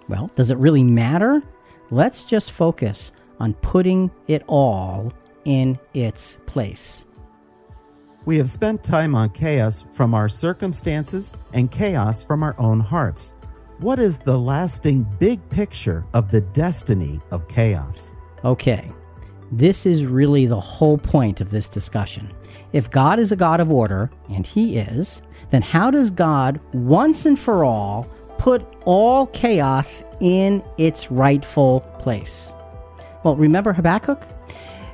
Well, does it really matter? Let's just focus on putting it all in its place. We have spent time on chaos from our circumstances and chaos from our own hearts. What is the lasting big picture of the destiny of chaos? Okay, this is really the whole point of this discussion. If God is a God of order, and He is, then how does God once and for all put all chaos in its rightful place? Well, remember Habakkuk?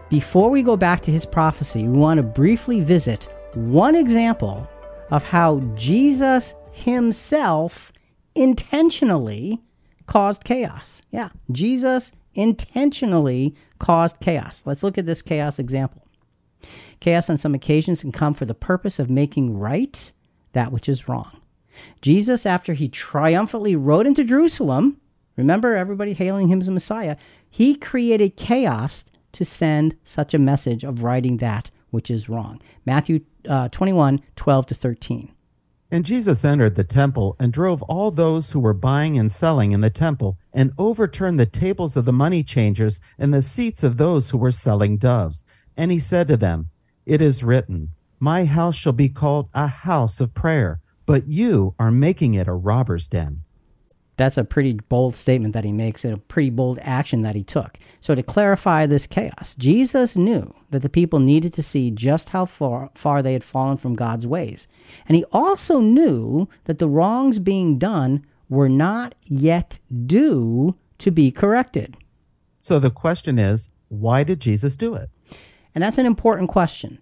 Before we go back to his prophecy, we want to briefly visit one example of how Jesus himself intentionally caused chaos. Yeah, Jesus intentionally caused chaos. Let's look at this chaos example. Chaos on some occasions can come for the purpose of making right that which is wrong. Jesus, after he triumphantly rode into Jerusalem, remember everybody hailing him as a Messiah, he created chaos to send such a message of righting that which is wrong. Matthew uh, 21 12 to 13. And Jesus entered the temple and drove all those who were buying and selling in the temple and overturned the tables of the money changers and the seats of those who were selling doves. And he said to them, It is written, My house shall be called a house of prayer, but you are making it a robber's den that's a pretty bold statement that he makes and a pretty bold action that he took. So, to clarify this chaos, Jesus knew that the people needed to see just how far, far they had fallen from God's ways. And he also knew that the wrongs being done were not yet due to be corrected. So, the question is why did Jesus do it? And that's an important question.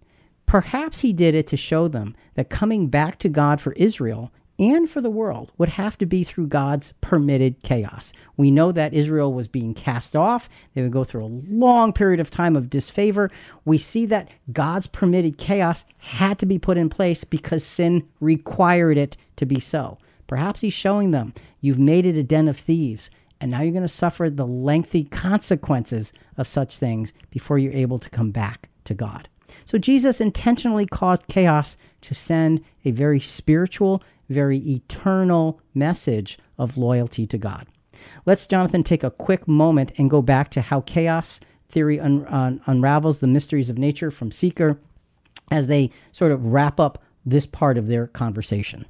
Perhaps he did it to show them that coming back to God for Israel and for the world would have to be through God's permitted chaos. We know that Israel was being cast off. They would go through a long period of time of disfavor. We see that God's permitted chaos had to be put in place because sin required it to be so. Perhaps he's showing them, you've made it a den of thieves, and now you're going to suffer the lengthy consequences of such things before you're able to come back to God. So Jesus intentionally caused chaos to send a very spiritual very eternal message of loyalty to God. Let's, Jonathan, take a quick moment and go back to how chaos theory un- un- unravels the mysteries of nature from Seeker as they sort of wrap up this part of their conversation.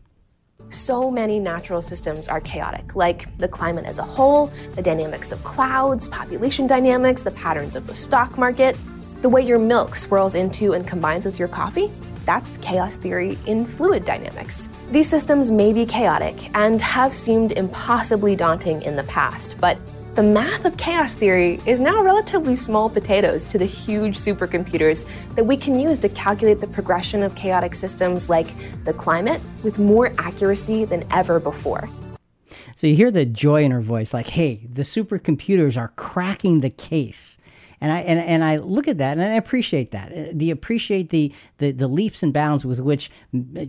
So many natural systems are chaotic, like the climate as a whole, the dynamics of clouds, population dynamics, the patterns of the stock market, the way your milk swirls into and combines with your coffee that's chaos theory in fluid dynamics. These systems may be chaotic and have seemed impossibly daunting in the past, but the math of chaos theory is now relatively small potatoes to the huge supercomputers that we can use to calculate the progression of chaotic systems like the climate with more accuracy than ever before. So you hear the joy in her voice, like, hey, the supercomputers are cracking the case and I and, and I look at that and I appreciate that. Uh, the appreciate the, the the leaps and bounds with which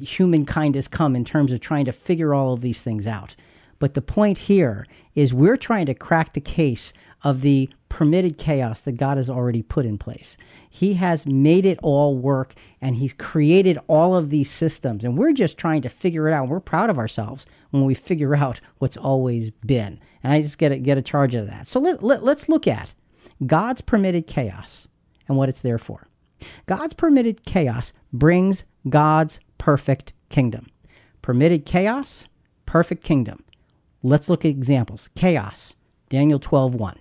humankind has come in terms of trying to figure all of these things out. But the point here is we're trying to crack the case of the permitted chaos that God has already put in place. He has made it all work and He's created all of these systems. And we're just trying to figure it out. We're proud of ourselves when we figure out what's always been. And I just get a, get a charge out of that. So let, let, let's look at God's permitted chaos and what it's there for. God's permitted chaos brings God's perfect kingdom. Permitted chaos, perfect kingdom. Let's look at examples. Chaos, Daniel 12 1.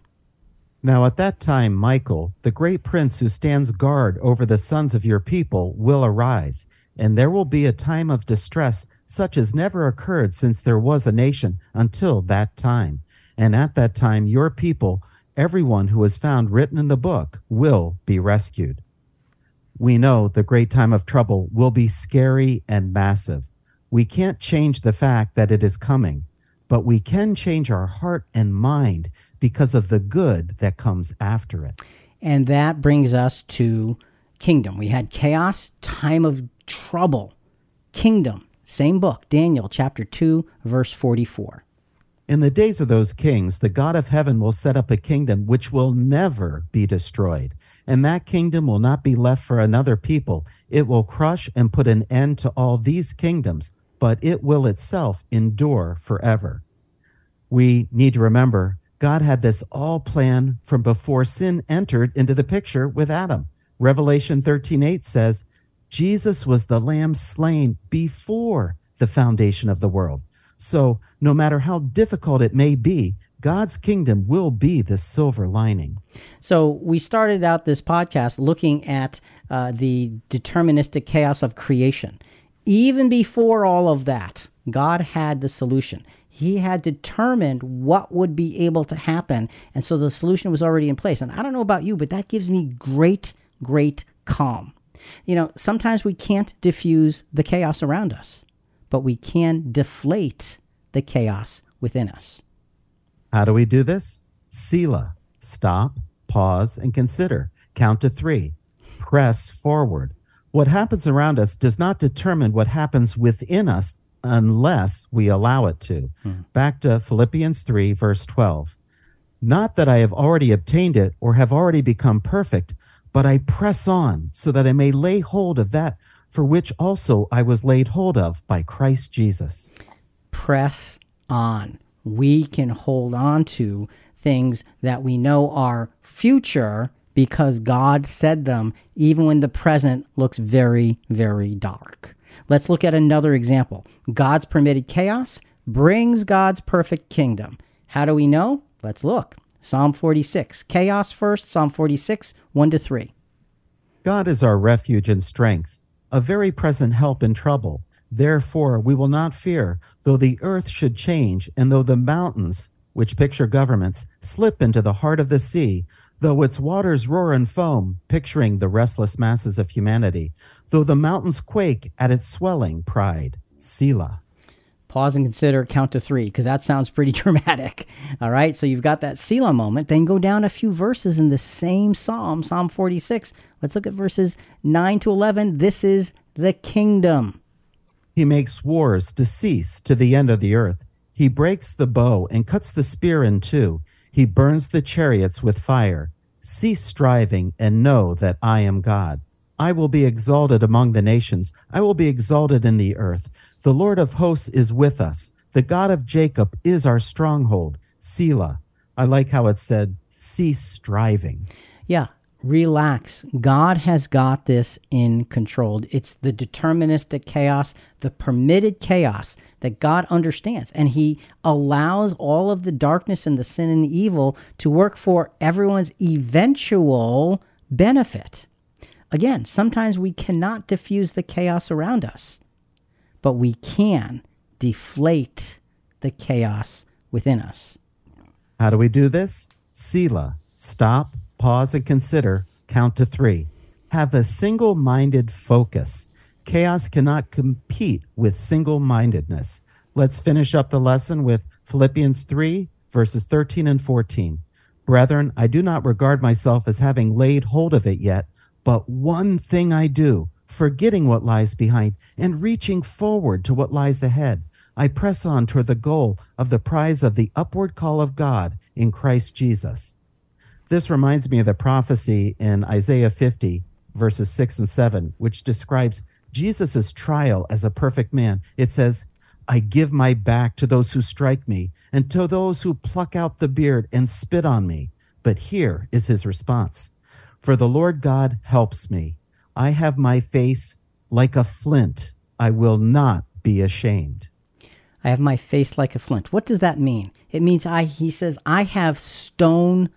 Now at that time, Michael, the great prince who stands guard over the sons of your people, will arise, and there will be a time of distress such as never occurred since there was a nation until that time. And at that time, your people everyone who is found written in the book will be rescued. We know the great time of trouble will be scary and massive. We can't change the fact that it is coming, but we can change our heart and mind because of the good that comes after it. And that brings us to kingdom. We had chaos, time of trouble, kingdom. Same book, Daniel chapter 2, verse 44. In the days of those kings, the God of heaven will set up a kingdom which will never be destroyed. And that kingdom will not be left for another people. It will crush and put an end to all these kingdoms, but it will itself endure forever. We need to remember God had this all planned from before sin entered into the picture with Adam. Revelation 13:8 says, Jesus was the lamb slain before the foundation of the world. So, no matter how difficult it may be, God's kingdom will be the silver lining. So, we started out this podcast looking at uh, the deterministic chaos of creation. Even before all of that, God had the solution. He had determined what would be able to happen. And so the solution was already in place. And I don't know about you, but that gives me great great calm. You know, sometimes we can't diffuse the chaos around us, but we can deflate the chaos within us. How do we do this? Selah. Stop, pause, and consider. Count to three. Press forward. What happens around us does not determine what happens within us unless we allow it to. Hmm. Back to Philippians 3, verse 12. Not that I have already obtained it or have already become perfect, but I press on so that I may lay hold of that for which also I was laid hold of by Christ Jesus. Press on. We can hold on to things that we know are future because God said them, even when the present looks very, very dark. Let's look at another example. God's permitted chaos brings God's perfect kingdom. How do we know? Let's look. Psalm 46. Chaos first, Psalm 46, 1 to 3. God is our refuge and strength, a very present help in trouble. Therefore, we will not fear, though the earth should change, and though the mountains, which picture governments, slip into the heart of the sea, though its waters roar and foam, picturing the restless masses of humanity, though the mountains quake at its swelling pride. Selah pause and consider, count to three, because that sounds pretty dramatic. All right, so you've got that Selah moment. Then go down a few verses in the same Psalm, Psalm 46. Let's look at verses 9 to 11. This is the kingdom. He makes wars to cease to the end of the earth. He breaks the bow and cuts the spear in two. He burns the chariots with fire. Cease striving and know that I am God. I will be exalted among the nations. I will be exalted in the earth. The Lord of hosts is with us. The God of Jacob is our stronghold. Selah. I like how it said, cease striving. Yeah, relax. God has got this in control. It's the deterministic chaos, the permitted chaos that God understands. And He allows all of the darkness and the sin and the evil to work for everyone's eventual benefit. Again, sometimes we cannot diffuse the chaos around us but we can deflate the chaos within us. How do we do this? Selah. Stop, pause, and consider. Count to three. Have a single minded focus. Chaos cannot compete with single mindedness. Let's finish up the lesson with Philippians 3, verses 13 and 14. Brethren, I do not regard myself as having laid hold of it yet, but one thing I do forgetting what lies behind and reaching forward to what lies ahead. I press on toward the goal of the prize of the upward call of God in Christ Jesus. This reminds me of the prophecy in Isaiah 50, verses 6 and 7, which describes Jesus' trial as a perfect man. It says, I give my back to those who strike me, and to those who pluck out the beard and spit on me. But here is his response For the Lord God helps me. I have my face like a flint. I will not be ashamed. I have my face like a flint. What does that mean? It means I he says I have stone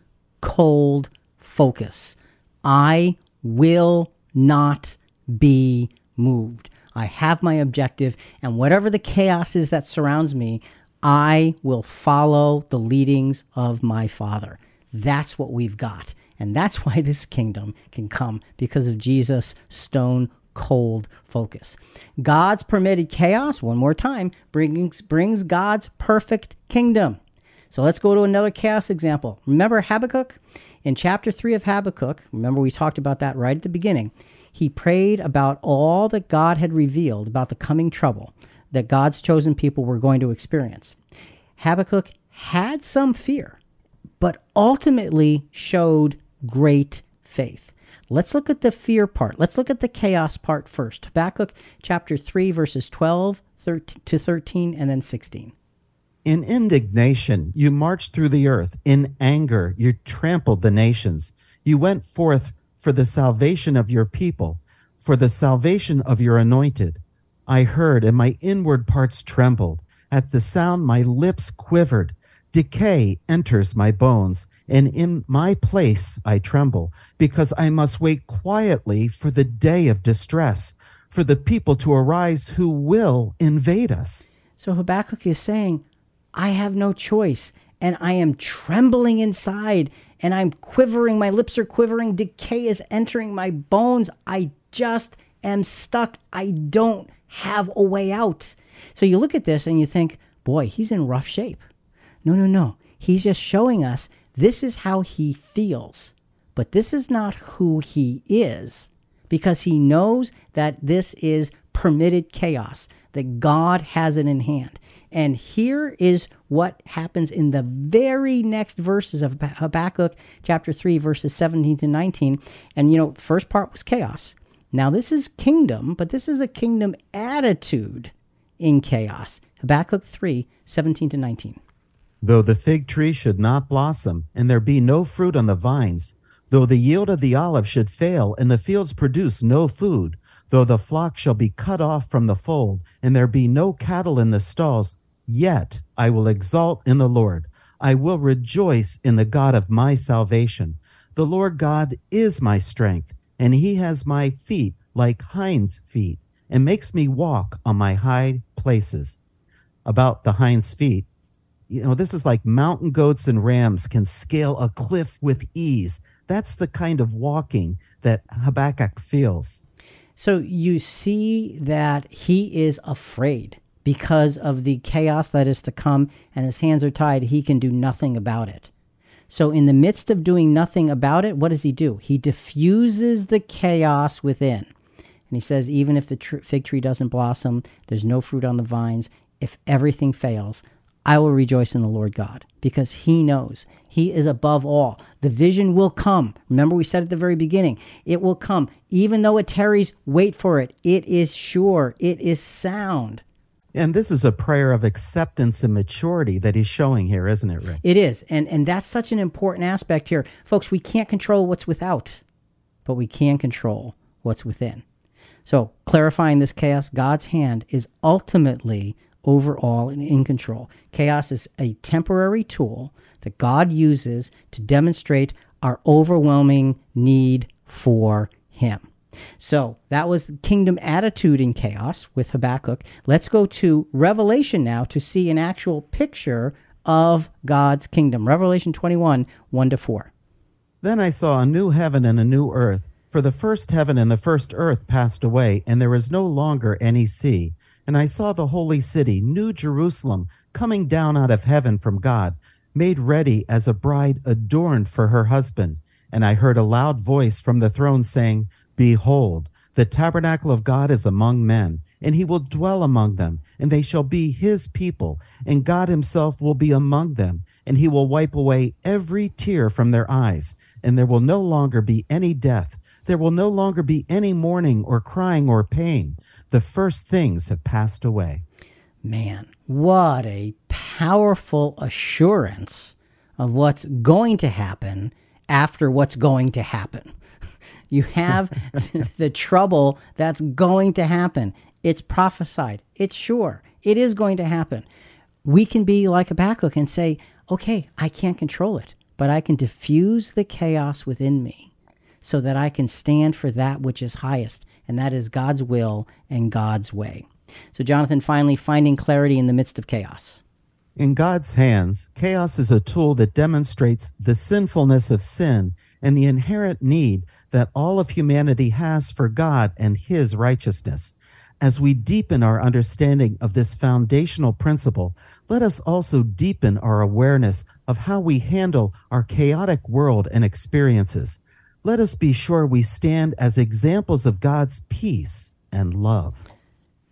cold focus. I will not be moved. I have my objective and whatever the chaos is that surrounds me, I will follow the leadings of my Father. That's what we've got. And that's why this kingdom can come because of Jesus' stone cold focus. God's permitted chaos, one more time, brings, brings God's perfect kingdom. So let's go to another chaos example. Remember Habakkuk? In chapter 3 of Habakkuk, remember we talked about that right at the beginning. He prayed about all that God had revealed about the coming trouble that God's chosen people were going to experience. Habakkuk had some fear, but ultimately showed great faith. Let's look at the fear part. Let's look at the chaos part first. Habakkuk chapter 3, verses 12 to 13, and then 16. In indignation, you marched through the earth. In anger, you trampled the nations. You went forth for the salvation of your people, for the salvation of your anointed. I heard, and my inward parts trembled. At the sound, my lips quivered. Decay enters my bones, and in my place I tremble, because I must wait quietly for the day of distress, for the people to arise who will invade us. So Habakkuk is saying, I have no choice. and I am trembling inside and I'm quivering. My lips are quivering. Decay is entering my bones. I just am stuck. I don't have a way out. So you look at this and you think, boy, he's in rough shape. No, no, no. He's just showing us this is how he feels, but this is not who he is because he knows that this is permitted chaos, that God has it in hand. And here is what happens in the very next verses of Habakkuk chapter 3, verses 17 to 19. And, you know, first part was chaos. Now, this is kingdom, but this is a kingdom attitude in chaos. Habakkuk 3, 17 to 19. Though the fig tree should not blossom, and there be no fruit on the vines, though the yield of the olive should fail, and the fields produce no food, though the flock shall be cut off from the fold, and there be no cattle in the stalls, yet I will exult in the Lord. I will rejoice in the God of my salvation. The Lord God is my strength, and he has my feet like hinds' feet, and makes me walk on my high places. About the hinds' feet, you know, this is like mountain goats and rams can scale a cliff with ease. That's the kind of walking that Habakkuk feels. So you see that he is afraid because of the chaos that is to come, and his hands are tied. He can do nothing about it. So, in the midst of doing nothing about it, what does he do? He diffuses the chaos within. And he says, even if the tr- fig tree doesn't blossom, there's no fruit on the vines, if everything fails, I will rejoice in the Lord God because he knows he is above all. The vision will come. Remember, we said at the very beginning, it will come. Even though it tarries, wait for it. It is sure, it is sound. And this is a prayer of acceptance and maturity that he's showing here, isn't it, Rick? It is. And, and that's such an important aspect here. Folks, we can't control what's without, but we can control what's within. So, clarifying this chaos, God's hand is ultimately overall and in control. Chaos is a temporary tool that God uses to demonstrate our overwhelming need for Him. So that was kingdom attitude in chaos with Habakkuk. Let's go to Revelation now to see an actual picture of God's kingdom. Revelation 21 1 to 4. Then I saw a new heaven and a new earth, for the first heaven and the first earth passed away, and there is no longer any sea. And I saw the holy city, New Jerusalem, coming down out of heaven from God, made ready as a bride adorned for her husband. And I heard a loud voice from the throne saying, Behold, the tabernacle of God is among men, and he will dwell among them, and they shall be his people, and God himself will be among them, and he will wipe away every tear from their eyes, and there will no longer be any death. There will no longer be any mourning or crying or pain the first things have passed away. Man, what a powerful assurance of what's going to happen after what's going to happen. You have the trouble that's going to happen. It's prophesied, it's sure, it is going to happen. We can be like Habakkuk and say, okay, I can't control it, but I can diffuse the chaos within me so that I can stand for that which is highest, and that is God's will and God's way. So, Jonathan, finally, finding clarity in the midst of chaos. In God's hands, chaos is a tool that demonstrates the sinfulness of sin and the inherent need that all of humanity has for God and His righteousness. As we deepen our understanding of this foundational principle, let us also deepen our awareness of how we handle our chaotic world and experiences let us be sure we stand as examples of God's peace and love.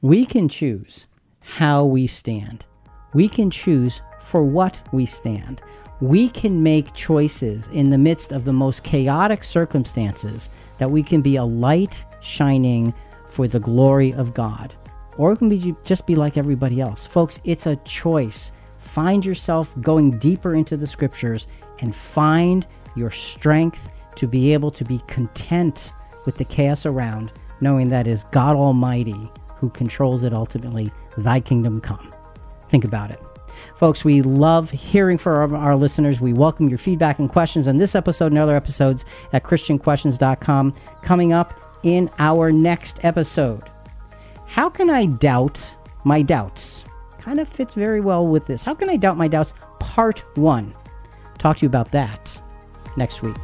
We can choose how we stand. We can choose for what we stand. We can make choices in the midst of the most chaotic circumstances that we can be a light shining for the glory of God. Or it can be just be like everybody else. Folks, it's a choice. Find yourself going deeper into the scriptures and find your strength to be able to be content with the chaos around, knowing that is God Almighty who controls it ultimately. Thy kingdom come. Think about it. Folks, we love hearing from our, listeners. We welcome your feedback and questions on this episode and other episodes at ChristianQuestions.com. Coming up in our next episode How can I doubt my doubts? kind of fits very well with this. How can I doubt my doubts? Part one. Talk to you about that next week.